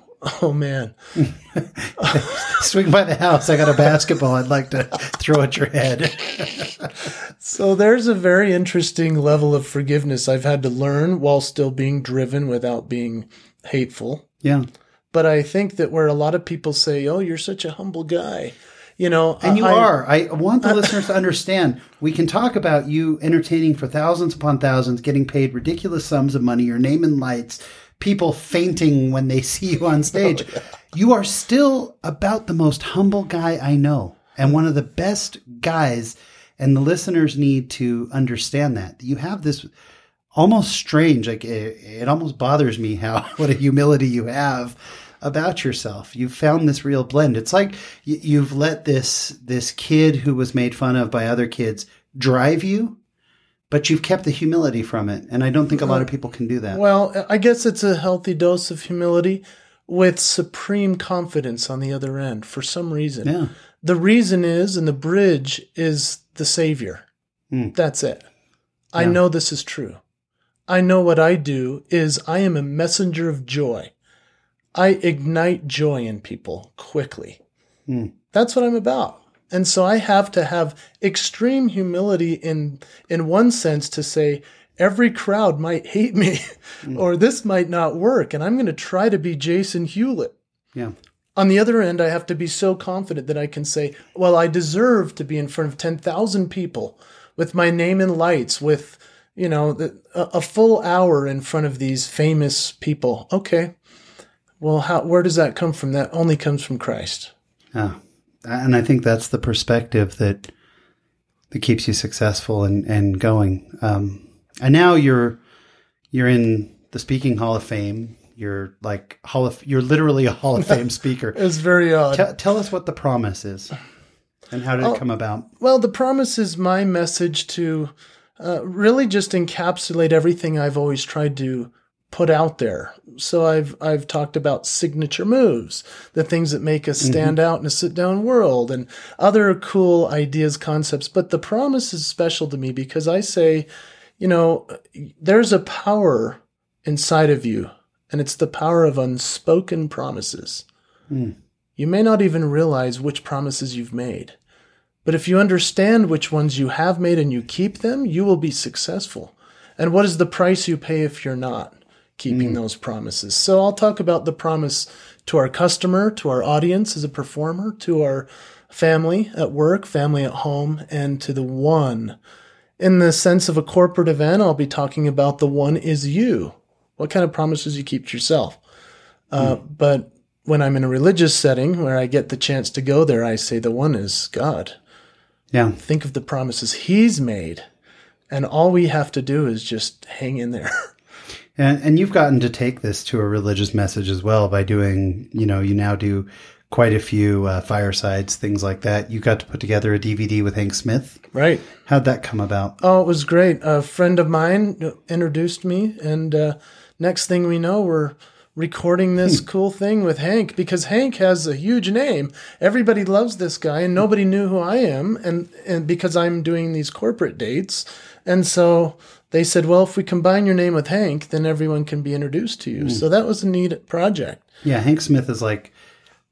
Oh man. Swing by the house. I got a basketball I'd like to throw at your head. so there's a very interesting level of forgiveness I've had to learn while still being driven without being hateful. Yeah. But I think that where a lot of people say, "Oh, you're such a humble guy." You know, and you I, are. I want the listeners to understand. We can talk about you entertaining for thousands upon thousands, getting paid ridiculous sums of money, your name in lights, people fainting when they see you on stage. Oh, yeah. You are still about the most humble guy I know and one of the best guys. And the listeners need to understand that you have this almost strange, like it, it almost bothers me how what a humility you have about yourself. You've found this real blend. It's like you've let this this kid who was made fun of by other kids drive you but you've kept the humility from it. And I don't think a lot of people can do that. Well, I guess it's a healthy dose of humility with supreme confidence on the other end for some reason. Yeah. The reason is, and the bridge is the Savior. Mm. That's it. I know this is true. I know what I do is I am a messenger of joy. I ignite joy in people quickly. Mm. That's what I'm about. And so I have to have extreme humility in in one sense to say every crowd might hate me mm. or this might not work and I'm going to try to be Jason Hewlett. Yeah. On the other end, I have to be so confident that I can say, well, I deserve to be in front of 10,000 people with my name in lights with, you know, a, a full hour in front of these famous people. Okay. Well, how, where does that come from? That only comes from Christ. Yeah. and I think that's the perspective that that keeps you successful and, and going. Um, and now you're you're in the Speaking Hall of Fame. You're like Hall of you're literally a Hall of Fame speaker. it's very odd. T- tell us what the promise is and how did oh, it come about? Well, the promise is my message to uh, really just encapsulate everything I've always tried to put out there. So I've I've talked about signature moves, the things that make us mm-hmm. stand mm-hmm. out in a sit down world, and other cool ideas, concepts. But the promise is special to me because I say, you know, there's a power inside of you, and it's the power of unspoken promises. Mm. You may not even realize which promises you've made. But if you understand which ones you have made and you keep them, you will be successful. And what is the price you pay if you're not keeping mm. those promises? So I'll talk about the promise to our customer, to our audience as a performer, to our family at work, family at home, and to the one. In the sense of a corporate event, I'll be talking about the one is you. What kind of promises you keep to yourself? Uh, mm. But when I'm in a religious setting where I get the chance to go there, I say the one is God. Yeah. Think of the promises he's made. And all we have to do is just hang in there. And, and you've gotten to take this to a religious message as well by doing, you know, you now do quite a few uh, firesides, things like that. You got to put together a DVD with Hank Smith. Right. How'd that come about? Oh, it was great. A friend of mine introduced me, and uh, next thing we know, we're recording this hmm. cool thing with Hank because Hank has a huge name. Everybody loves this guy and nobody knew who I am and and because I'm doing these corporate dates. And so they said, "Well, if we combine your name with Hank, then everyone can be introduced to you." Mm. So that was a neat project. Yeah, Hank Smith is like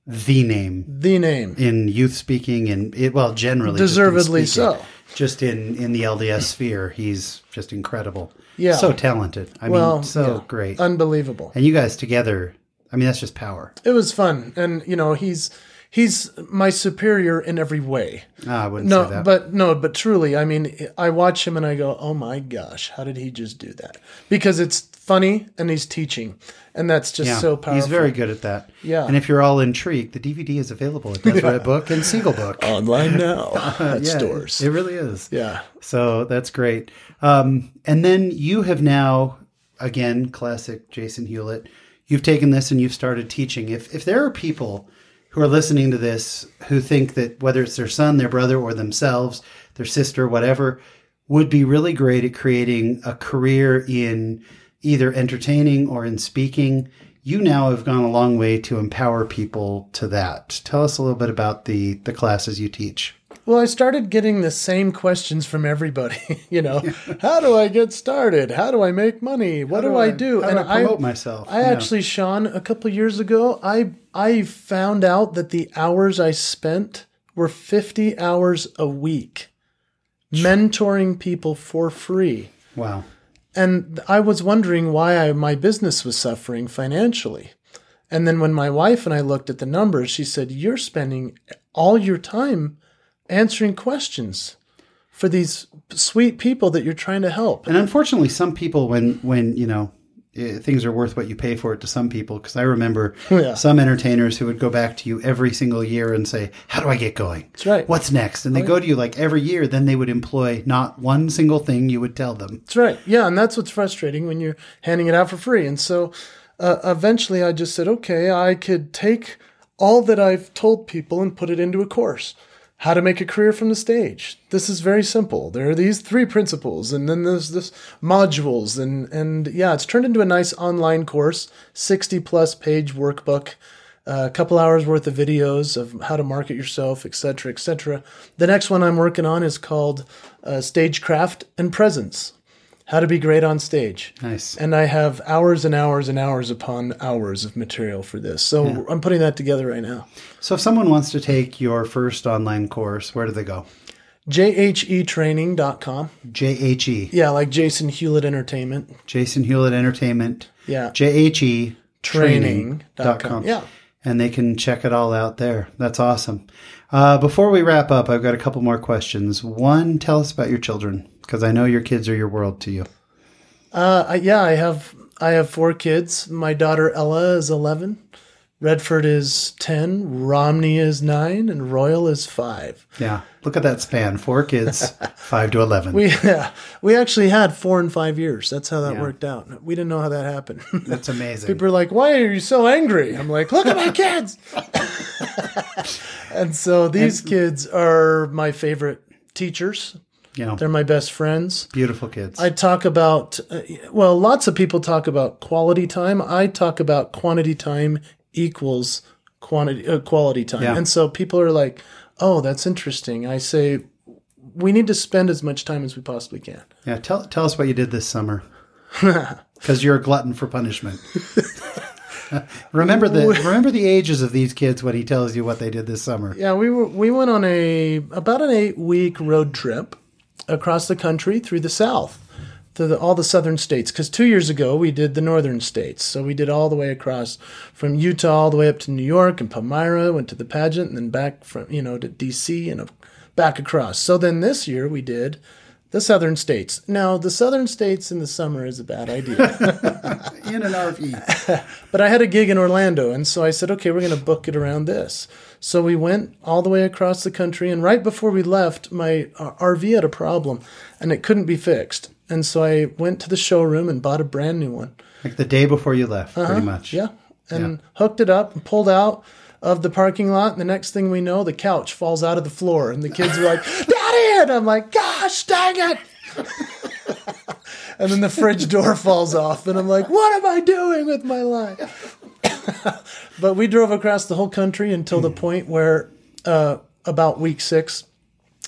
the name. The name. In youth speaking and it well, generally deservedly so. Just in in the LDS sphere, he's just incredible. Yeah. So talented. I well, mean, so yeah. great. Unbelievable. And you guys together, I mean, that's just power. It was fun. And, you know, he's he's my superior in every way. Ah, I wouldn't no, say that. But no, but truly, I mean, I watch him and I go, oh my gosh, how did he just do that? Because it's funny and he's teaching. And that's just yeah, so powerful. He's very good at that. Yeah. And if you're all intrigued, the DVD is available at yeah. Book and Seagull Book. Online now at yeah, stores. It really is. Yeah. So that's great. Um, and then you have now, again, classic Jason Hewlett, you've taken this and you've started teaching. If, if there are people who are listening to this who think that whether it's their son, their brother, or themselves, their sister, whatever, would be really great at creating a career in either entertaining or in speaking, you now have gone a long way to empower people to that. Tell us a little bit about the the classes you teach. Well, I started getting the same questions from everybody. you know, how do I get started? How do I make money? What do, do, I, do? and do I promote I, myself. I actually, Sean, a couple years ago, I I found out that the hours I spent were 50 hours a week mentoring people for free. Wow. And I was wondering why I, my business was suffering financially. And then when my wife and I looked at the numbers, she said, You're spending all your time answering questions for these sweet people that you're trying to help. And unfortunately, some people, when, when, you know, Eh, things are worth what you pay for it to some people. Because I remember yeah. some entertainers who would go back to you every single year and say, "How do I get going? That's right. What's next?" And they oh, go to you like every year. Then they would employ not one single thing you would tell them. That's right. Yeah, and that's what's frustrating when you're handing it out for free. And so uh, eventually, I just said, "Okay, I could take." All that I've told people and put it into a course how to make a career from the stage. This is very simple. There are these three principles, and then there's this modules, and and yeah, it's turned into a nice online course, sixty plus page workbook, uh, a couple hours worth of videos of how to market yourself, etc., etc. The next one I'm working on is called uh, Stagecraft and Presence how to be great on stage. Nice. And I have hours and hours and hours upon hours of material for this. So yeah. I'm putting that together right now. So if someone wants to take your first online course, where do they go? jhetraining.com. J-H-E. Yeah, like Jason Hewlett Entertainment. Jason Hewlett Entertainment. Yeah. J-H-E training.com. Yeah. And they can check it all out there. That's awesome. Uh, before we wrap up, I've got a couple more questions. One, tell us about your children because I know your kids are your world to you. Uh, yeah, I have I have four kids. My daughter Ella is 11. Redford is 10, Romney is 9, and Royal is 5. Yeah. Look at that span. Four kids, 5 to 11. We yeah, we actually had 4 and 5 years. That's how that yeah. worked out. We didn't know how that happened. That's amazing. People are like, "Why are you so angry?" I'm like, "Look at my kids." and so these and, kids are my favorite teachers. Yeah. They're my best friends. Beautiful kids. I talk about, uh, well, lots of people talk about quality time. I talk about quantity time equals quantity uh, quality time. Yeah. And so people are like, "Oh, that's interesting." I say we need to spend as much time as we possibly can. Yeah, tell tell us what you did this summer. Cuz you're a glutton for punishment. remember the remember the ages of these kids when he tells you what they did this summer. Yeah, we were we went on a about an 8 week road trip across the country through the south to the, all the southern states because two years ago we did the northern states. So we did all the way across from Utah all the way up to New York and Palmyra, went to the pageant, and then back from you know to D.C. and uh, back across. So then this year we did the southern states. Now the southern states in the summer is a bad idea. in an RV. but I had a gig in Orlando, and so I said, okay, we're going to book it around this. So we went all the way across the country, and right before we left, my uh, RV had a problem, and it couldn't be fixed. And so I went to the showroom and bought a brand new one. Like the day before you left, uh-huh. pretty much. Yeah. And yeah. hooked it up and pulled out of the parking lot. And the next thing we know, the couch falls out of the floor. And the kids are like, Daddy! And I'm like, gosh, dang it. and then the fridge door falls off. And I'm like, what am I doing with my life? but we drove across the whole country until the point where uh, about week six,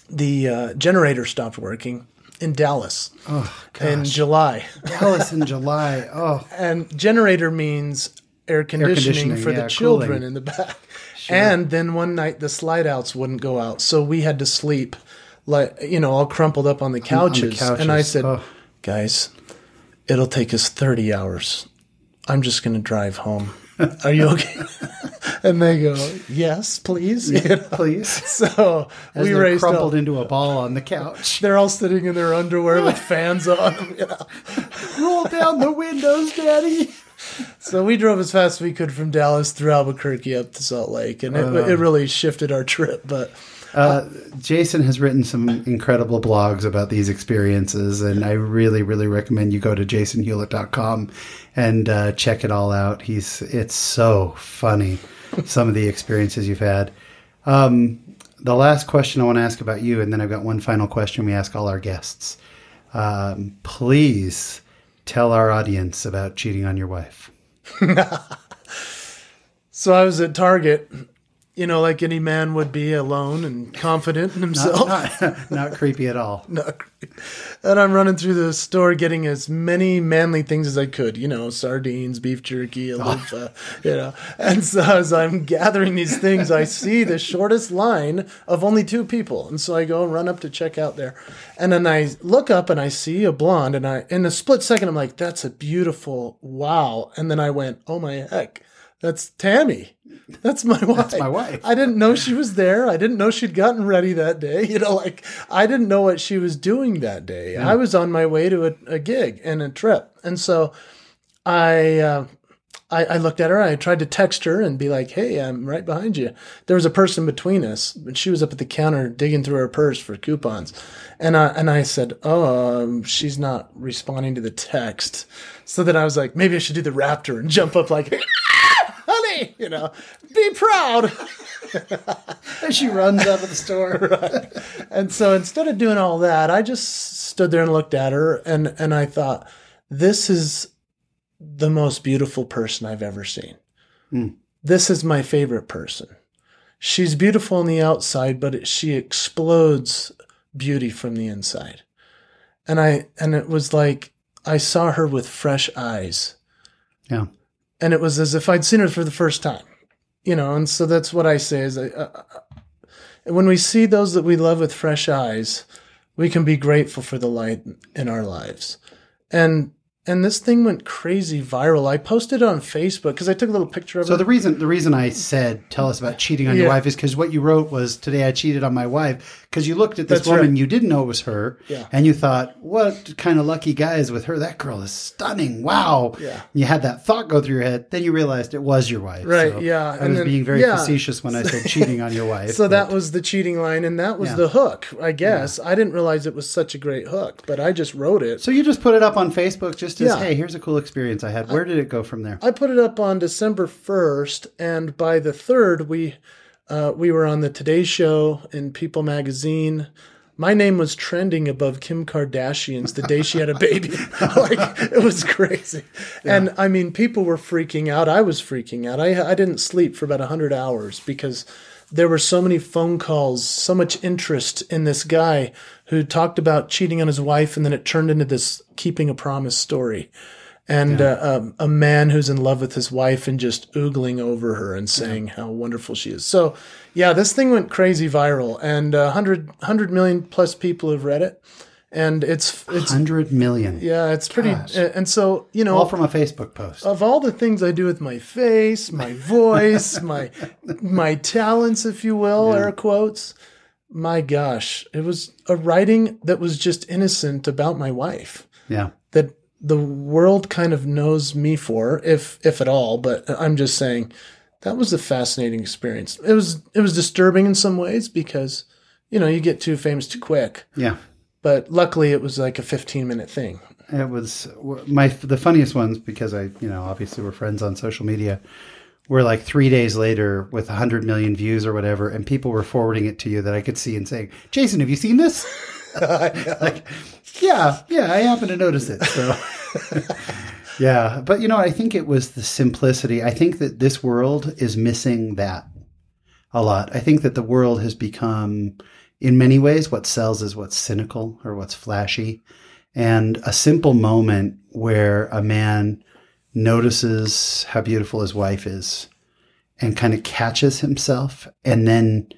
the uh, generator stopped working in Dallas oh, in July. Dallas in July. Oh. And generator means air conditioning, air conditioning for yeah, the children cooling. in the back. Sure. And then one night the slide outs wouldn't go out. So we had to sleep like you know, all crumpled up on the couches. On the couches. And I said, oh. "Guys, it'll take us 30 hours. I'm just going to drive home. Are you okay?" and they go, "Yes, please, you know? please." So As we raised crumpled up. into a ball on the couch. They're all sitting in their underwear with fans on. Them, you know? Roll down the windows, Daddy. So we drove as fast as we could from Dallas through Albuquerque up to Salt Lake, and it, uh, it really shifted our trip. But uh, Jason has written some incredible blogs about these experiences, and I really, really recommend you go to jasonhewlett.com and uh, check it all out. He's it's so funny some of the experiences you've had. Um, the last question I want to ask about you, and then I've got one final question we ask all our guests. Um, please tell our audience about cheating on your wife. so I was at Target you know, like any man would be alone and confident in himself. Not, not, not creepy at all. not creepy. And I'm running through the store getting as many manly things as I could, you know, sardines, beef jerky, oh. you know. And so as I'm gathering these things, I see the shortest line of only two people. And so I go and run up to check out there. And then I look up and I see a blonde and I in a split second I'm like, that's a beautiful wow. And then I went, oh my heck that's Tammy. That's my wife. That's my wife. I didn't know she was there. I didn't know she'd gotten ready that day. You know, like I didn't know what she was doing that day. Mm. I was on my way to a, a, gig and a trip, and so I, uh, I, I looked at her. I tried to text her and be like, "Hey, I'm right behind you." There was a person between us, and she was up at the counter digging through her purse for coupons, and I and I said, "Oh, um, she's not responding to the text." So then I was like, maybe I should do the raptor and jump up like honey, you know, be proud. and she runs out of the store. right. And so instead of doing all that, I just stood there and looked at her and, and I thought, this is the most beautiful person I've ever seen. Mm. This is my favorite person. She's beautiful on the outside, but it, she explodes beauty from the inside. And I and it was like I saw her with fresh eyes. Yeah and it was as if I'd seen her for the first time, you know. And so that's what I say is, uh, when we see those that we love with fresh eyes, we can be grateful for the light in our lives. And and this thing went crazy viral. I posted it on Facebook because I took a little picture of So it. So the reason the reason I said tell us about cheating on your wife is because what you wrote was today I cheated on my wife because you looked at this That's woman right. you didn't know it was her Yeah. and you thought what kind of lucky guy is with her that girl is stunning wow Yeah. you had that thought go through your head then you realized it was your wife Right, So yeah, I and was then- being very yeah. facetious when I said cheating on your wife so but- that was the cheating line, and that was Yeah. the hook. I guess I didn't realize it was such a great hook, but I just wrote it. so you just put it up on Facebook just as hey here's a cool experience I had where did it go from there I put it up on December first, and by the third, we uh, we were on the Today Show and People Magazine. My name was trending above Kim Kardashian's the day she had a baby. like it was crazy, and I mean, people were freaking out. I was freaking out. I I didn't sleep for about hundred hours because there were so many phone calls, so much interest in this guy who talked about cheating on his wife, and then it turned into this keeping a promise story and uh, um, a man who's in love with his wife and just oogling over her and saying how wonderful she is. So, yeah, this thing went crazy viral, and uh, 100, 100 million plus people have read it, and it's it's 100 million yeah, it's pretty. Gosh. and so you know, all from a Facebook post of all the things I do with my face, my voice, my my talents, if you will, air quotes. My gosh, it was a writing that was just innocent about my wife yeah the world kind of knows me for, if if at all. But I'm just saying that was a fascinating experience. It was it was disturbing in some ways because you know you get too famous too quick. yeah But luckily, it was like a 15 minute thing. It was my the funniest ones because I, you know, obviously we're friends on social media. Were like three days later with 100 million views or whatever, and people were forwarding it to you that I could see and saying, "Jason, have you seen this?" like, yeah, yeah, I happen to notice it. So, yeah, but you know, I think it was the simplicity. I think that this world is missing that a lot. I think that the world has become, in many ways, what sells is what's cynical or what's flashy. And a simple moment where a man notices how beautiful his wife is and kind of catches himself and then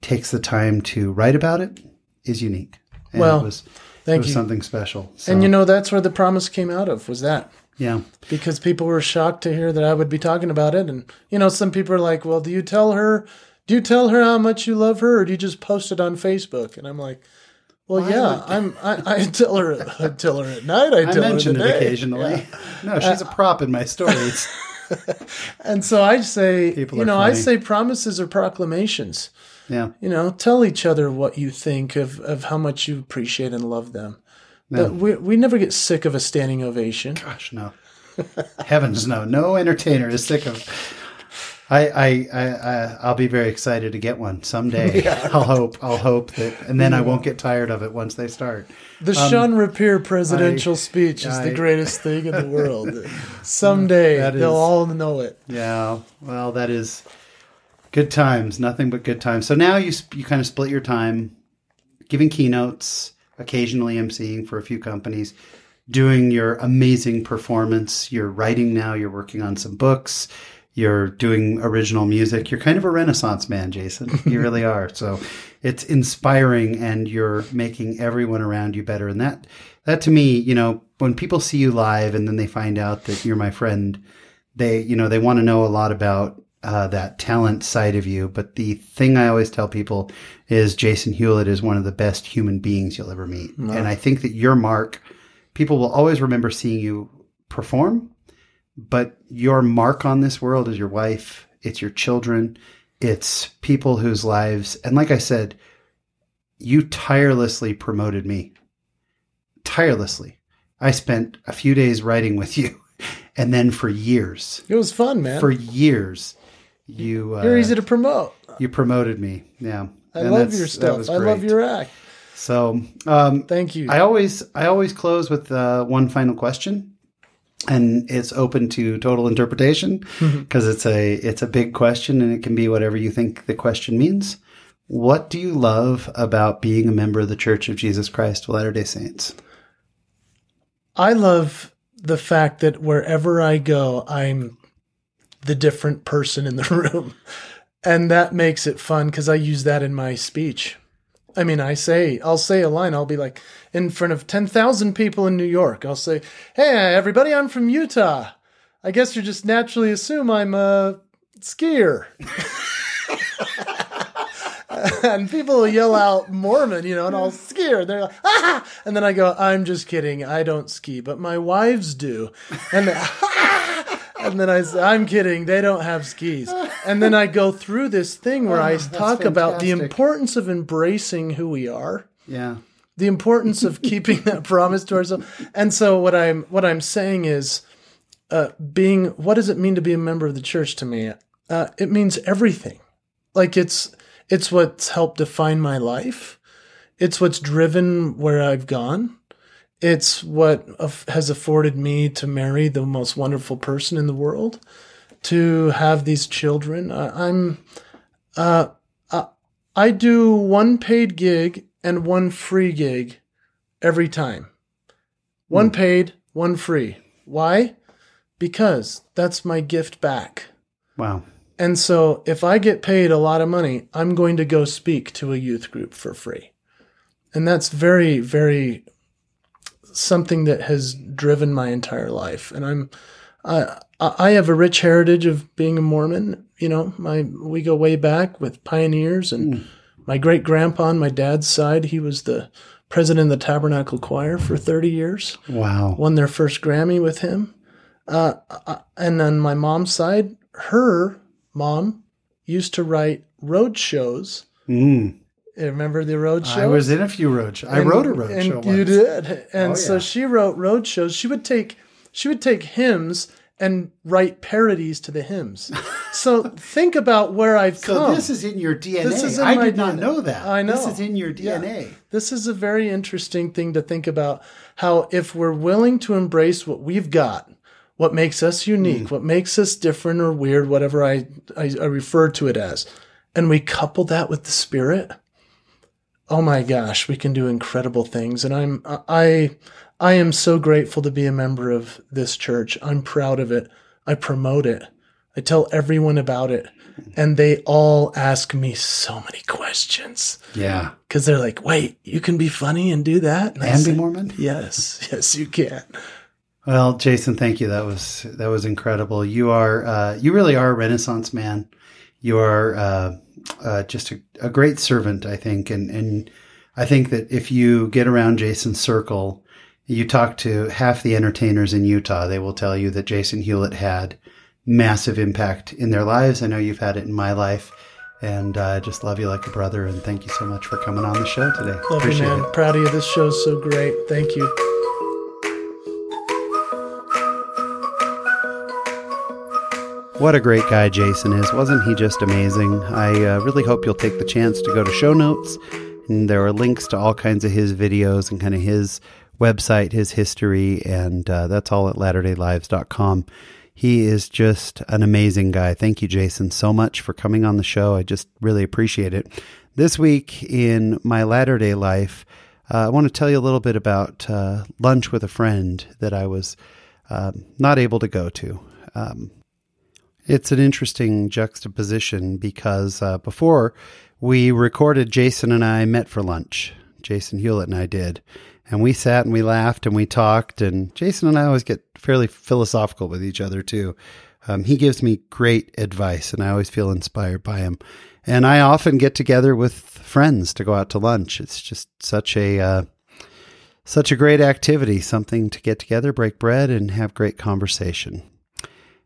takes the time to write about it is unique. And Well, it was, it was you. something special. So, And you know that's where the promise came out of was that yeah. because people were shocked to hear that I would be talking about it, and you know some people are like, "Well, do you tell her? Do you tell her how much you love her, or do you just post it on Facebook?" And I'm like. Well, yeah, I'm. I, I tell her. I tell her at night. I I tell mention her it in the day. occasionally. No, she's a prop in my stories. And so I say, People you know, I say promises are proclamations. Yeah. You know, tell each other what you think of, of how much you appreciate and love them. But we, we never get sick of a standing ovation. Gosh, no. Heavens, no. No entertainer is sick of. I, I, I, I, I'll be very excited to get one someday. I'll hope. I'll hope that, and then I won't get tired of it once they start. The um, Sean Rapier presidential speech is I- the greatest thing in the world. Someday That they'll all know it. Yeah. Well, that is good times. Nothing but good times. So now you you kind of split your time, giving keynotes, occasionally emceeing for a few companies, doing your amazing performance. You're writing now. You're working on some books. You're doing original music. You're kind of a renaissance man, Jason. You really are. So it's inspiring and you're making everyone around you better. And that, that to me, you know, when people see you live and then they find out that you're my friend, they, you know, they want to know a lot about uh, that talent side of you. But the thing I always tell people is Jason Hewlett is one of the best human beings you'll ever meet. And I think that your mark, people will always remember seeing you perform, but your mark on this world is your wife, it's your children, it's people whose lives, and like I said, you tirelessly promoted me. Tirelessly. I spent a few days writing with you, and then for years, It was fun, man. for years, you uh, You're easy to promote. you promoted me. Yeah, I And love your stuff. I love your act. So, um, Thank you. I always I always close with uh, one final question, and it's open to total interpretation because it's a it's a big question and it can be whatever you think the question means. What do you love about being a member of the Church of Jesus Christ of Latter Day Saints? I love the fact that wherever I go, I'm the different person in the room. And that makes it fun because I use that in my speech. I mean, I say, I'll say a line. I'll be like, in front of 10,000 people in New York, I'll say, Hey, everybody, I'm from Utah. I guess you just naturally assume I'm a skier. and people will yell out Mormon, you know, and I'll skier. They're like, ah! And then I go, I'm just kidding. I don't ski, but my wives do. And then, and then I say, I'm kidding. They don't have skis. And then I go through this thing where oh, I talk about the importance of embracing who we are. Yeah. The importance of keeping that promise to ourselves. And so what I'm what I'm saying is uh, being what does it mean to be a member of the church to me? Uh, it means everything. Like it's it's what's helped define my life. It's what's driven where I've gone. It's what has afforded me to marry the most wonderful person in the world, to have these children. I'm, uh, I do one paid gig and one free gig every time. One mm. paid, one free. Why? Because that's my gift back. Wow. And so if I get paid a lot of money, I'm going to go speak to a youth group for free. And that's very, very something that has driven my entire life. And I'm, I, I have a rich heritage of being a Mormon. You know, my, we go way back with pioneers and mm. my great grandpa on my dad's side, he was the president of the Tabernacle Choir for 30 years. Wow. Won their first Grammy with him. Uh, uh and on my mom's side, her mom used to write road shows. Mm. Remember the road shows? I was in a few road shows. I wrote a road and show. You once. did, and oh, so she wrote road shows. She would take she would take hymns and write parodies to the hymns. so think about where I've so come. this is in your DNA. This is I did DNA. not know that. I know. This is in your DNA. Yeah. This is a very interesting thing to think about. How if we're willing to embrace what we've got what makes us unique, mm. what makes us different or weird, whatever I, I, I refer to it as. And we couple that with the spirit. Oh my gosh, we can do incredible things. And I'm, I, I am so grateful to be a member of this church. I'm proud of it. I promote it. I tell everyone about it. And they all ask me so many questions. Yeah. Cause they're like, wait, you can be funny and do that? And, and be Mormon? Yes. Yes, you can. Well, Jason, thank you. That was that was incredible. You are uh, you really are a Renaissance man. You are uh, uh, just a, a, great servant, I think, and and I think that if you get around Jason's circle, you talk to half the entertainers in Utah, they will tell you that Jason Hewlett had massive impact in their lives. I know you've had it in my life. And uh, I just love you like a brother. And thank you so much for coming on the show today. Love Appreciate you, man. It. Proud of you. This show's so great. Thank you. What a great guy Jason is. Wasn't he just amazing? I uh, really hope you'll take the chance to go to show notes. And there are links to all kinds of his videos and kind of his website, his history, and uh, that's all at latterdaylives.com. He is just an amazing guy. Thank you, Jason, so much for coming on the show. I just really appreciate it. This week in my latter day life, uh, I want to tell you a little bit about uh, lunch with a friend that I was uh, not able to go to. Um, it's an interesting juxtaposition because uh, before we recorded, Jason and I met for lunch. Jason Hewlett and I did. And we sat and we laughed and we talked. And Jason and I always get fairly philosophical with each other, too. Um, he gives me great advice, and I always feel inspired by him. And I often get together with friends to go out to lunch. It's just such a uh, such a great activity, something to get together, break bread, and have great conversation.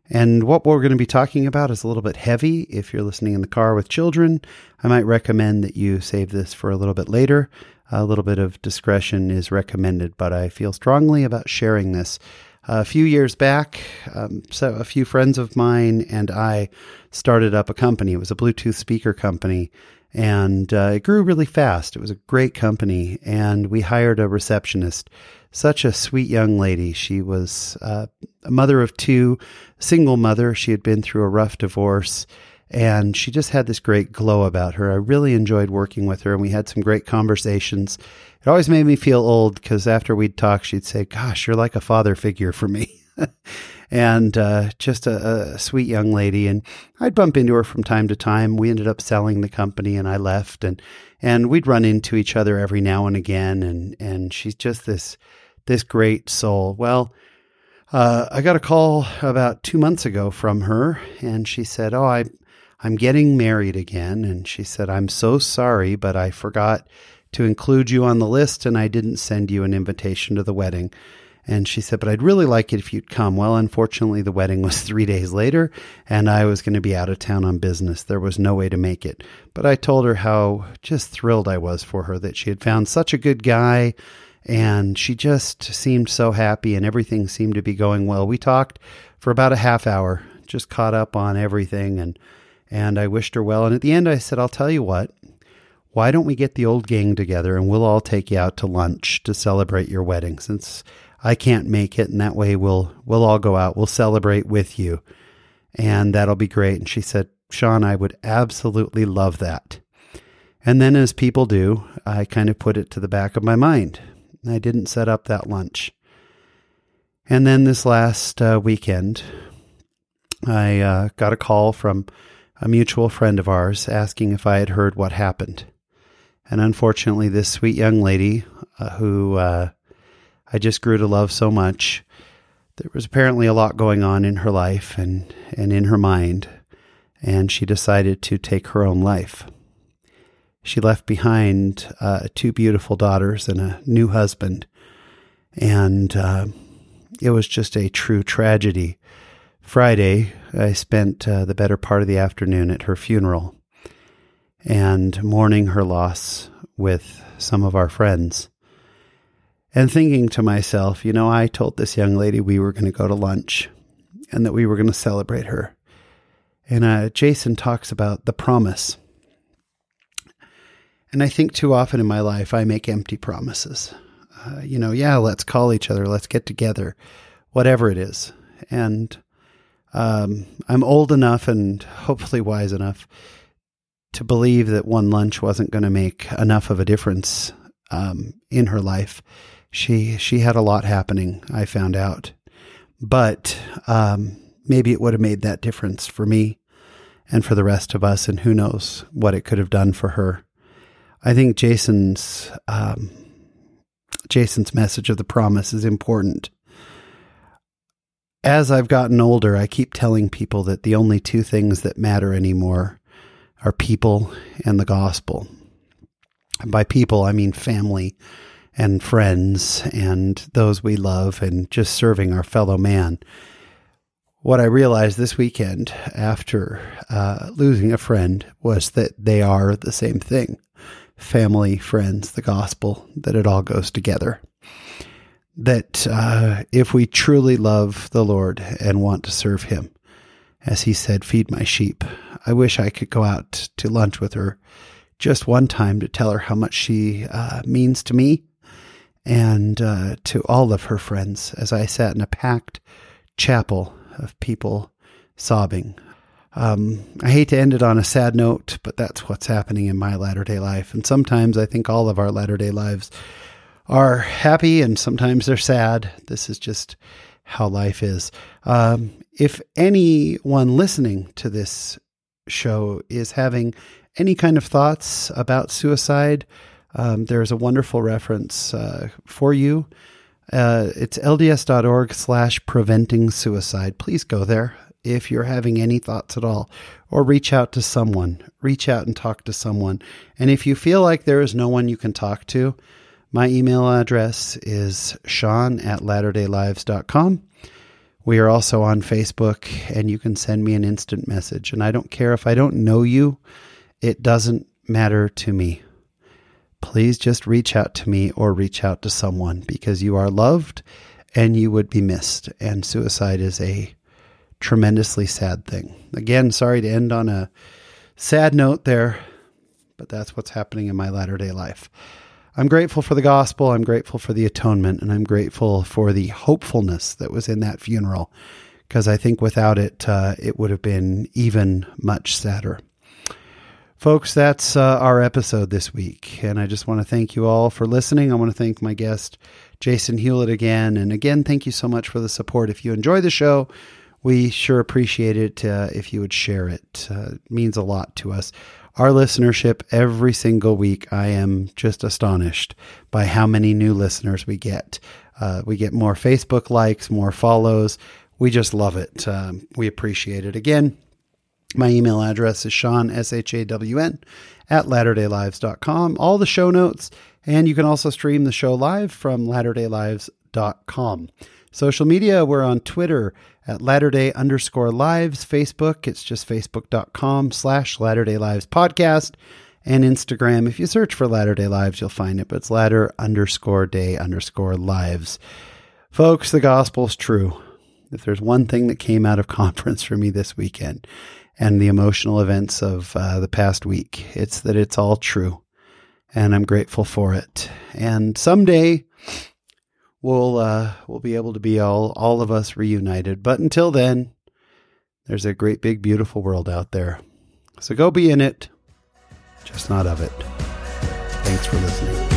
And what we're going to be talking about is a little bit heavy. If you're listening in the car with children, I might recommend that you save this for a little bit later. A little bit of discretion is recommended, but I feel strongly about sharing this. A few years back, um, so a few friends of mine and I started up a company. It was a Bluetooth speaker company, and uh, it grew really fast. It was a great company, and we hired a receptionist such a sweet young lady. She was uh, a mother of two, single mother. She had been through a rough divorce and she just had this great glow about her. I really enjoyed working with her and we had some great conversations. It always made me feel old because after we'd talk, she'd say, Gosh, you're like a father figure for me. and uh, just a, a, sweet young lady. And I'd bump into her from time to time. We ended up selling the company, and I left, and and we'd run into each other every now and again. And and she's just this this great soul. Well. Uh, I got a call about two months ago from her, and she said, "Oh, I, I'm getting married again." And she said, "I'm so sorry, but I forgot to include you on the list, and I didn't send you an invitation to the wedding." And she said, But I'd really like it if you'd come. Well, unfortunately, the wedding was three days later, and I was going to be out of town on business. There was no way to make it. But I told her how just thrilled I was for her that she had found such a good guy, and she just seemed so happy, and everything seemed to be going well. We talked for about a half hour, just caught up on everything, and and I wished her well. And at the end, I said, I'll tell you what. Why don't we get the old gang together and we'll all take you out to lunch to celebrate your wedding since I can't make it, and that way we'll we'll all go out. We'll celebrate with you, and that'll be great." And she said, "Shawn, I would absolutely love that." And then, as people do, I kind of put it to the back of my mind. I didn't set up that lunch. And then this last uh, weekend, I uh, got a call from a mutual friend of ours asking if I had heard what happened. And unfortunately, this sweet young lady uh, who uh, I just grew to love so much. There was apparently a lot going on in her life and, and in her mind, and she decided to take her own life. She left behind uh, two beautiful daughters and a new husband, and uh, it was just a true tragedy. Friday, I spent uh, the better part of the afternoon at her funeral and mourning her loss with some of our friends and thinking to myself, you know, I told this young lady we were going to go to lunch and that we were going to celebrate her. And uh, Jason talks about the promise. And I think too often in my life, I make empty promises. Uh, you know, yeah, let's call each other, let's get together, whatever it is. And um, I'm old enough and hopefully wise enough to believe that one lunch wasn't going to make enough of a difference um, in her life she she had a lot happening. I found out, but um, maybe it would have made that difference for me and for the rest of us, and who knows what it could have done for her. I think Jason's um, Jason's message of the promise is important. As I've gotten older, I keep telling people that the only two things that matter anymore are people and the gospel. And by people, I mean family and friends and those we love and just serving our fellow man. What I realized this weekend after uh, losing a friend was that they are the same thing family, friends, the gospel, that it all goes together. That uh, if we truly love the Lord and want to serve Him, as He said, feed my sheep, I wish I could go out to lunch with her just one time to tell her how much she uh, means to me and uh, to all of her friends as I sat in a packed chapel of people sobbing. Um, I hate to end it on a sad note, but that's what's happening in my latter day life. And sometimes I think all of our latter day lives are happy and sometimes they're sad. This is just how life is. Um, if anyone listening to this show is having any kind of thoughts about suicide, um, there's a wonderful reference uh, for you. Uh, it's lds.org slash preventing suicide. Please go there if you're having any thoughts at all, or reach out to someone. Reach out and talk to someone. And if you feel like there is no one you can talk to, my email address is shawn at latterdaylives.com. We are also on Facebook, and you can send me an instant message. And I don't care if I don't know you, it doesn't matter to me please just reach out to me or reach out to someone because you are loved and you would be missed. And suicide is a tremendously sad thing. Again, sorry to end on a sad note there, but that's what's happening in my latter day life. I'm grateful for the gospel. I'm grateful for the atonement. And I'm grateful for the hopefulness that was in that funeral because I think without it, uh, it would have been even much sadder. Folks, that's uh, our episode this week. And I just want to thank you all for listening. I want to thank my guest, Jason Hewlett, again. And again, thank you so much for the support. If you enjoy the show, we sure appreciate it uh, if you would share it. Uh, it means a lot to us. Our listenership every single week, I am just astonished by how many new listeners we get. Uh, we get more Facebook likes, more follows. We just love it. Um, we appreciate it. Again, my email address is Shawn, S H A W N, at latterdaylives.com. All the show notes, and you can also stream the show live from latterdaylives.com. Social media, we're on Twitter at Latter underscore lives. Facebook, it's just facebook.com slash Latter Day Lives podcast. And Instagram, if you search for Latter Day Lives, you'll find it, but it's Latter underscore day underscore lives. Folks, the gospel's true. If there's one thing that came out of conference for me this weekend, and the emotional events of uh, the past week. It's that it's all true, and I'm grateful for it. And someday we'll uh, we'll be able to be all all of us reunited. But until then, there's a great big beautiful world out there. So go be in it, just not of it. Thanks for listening.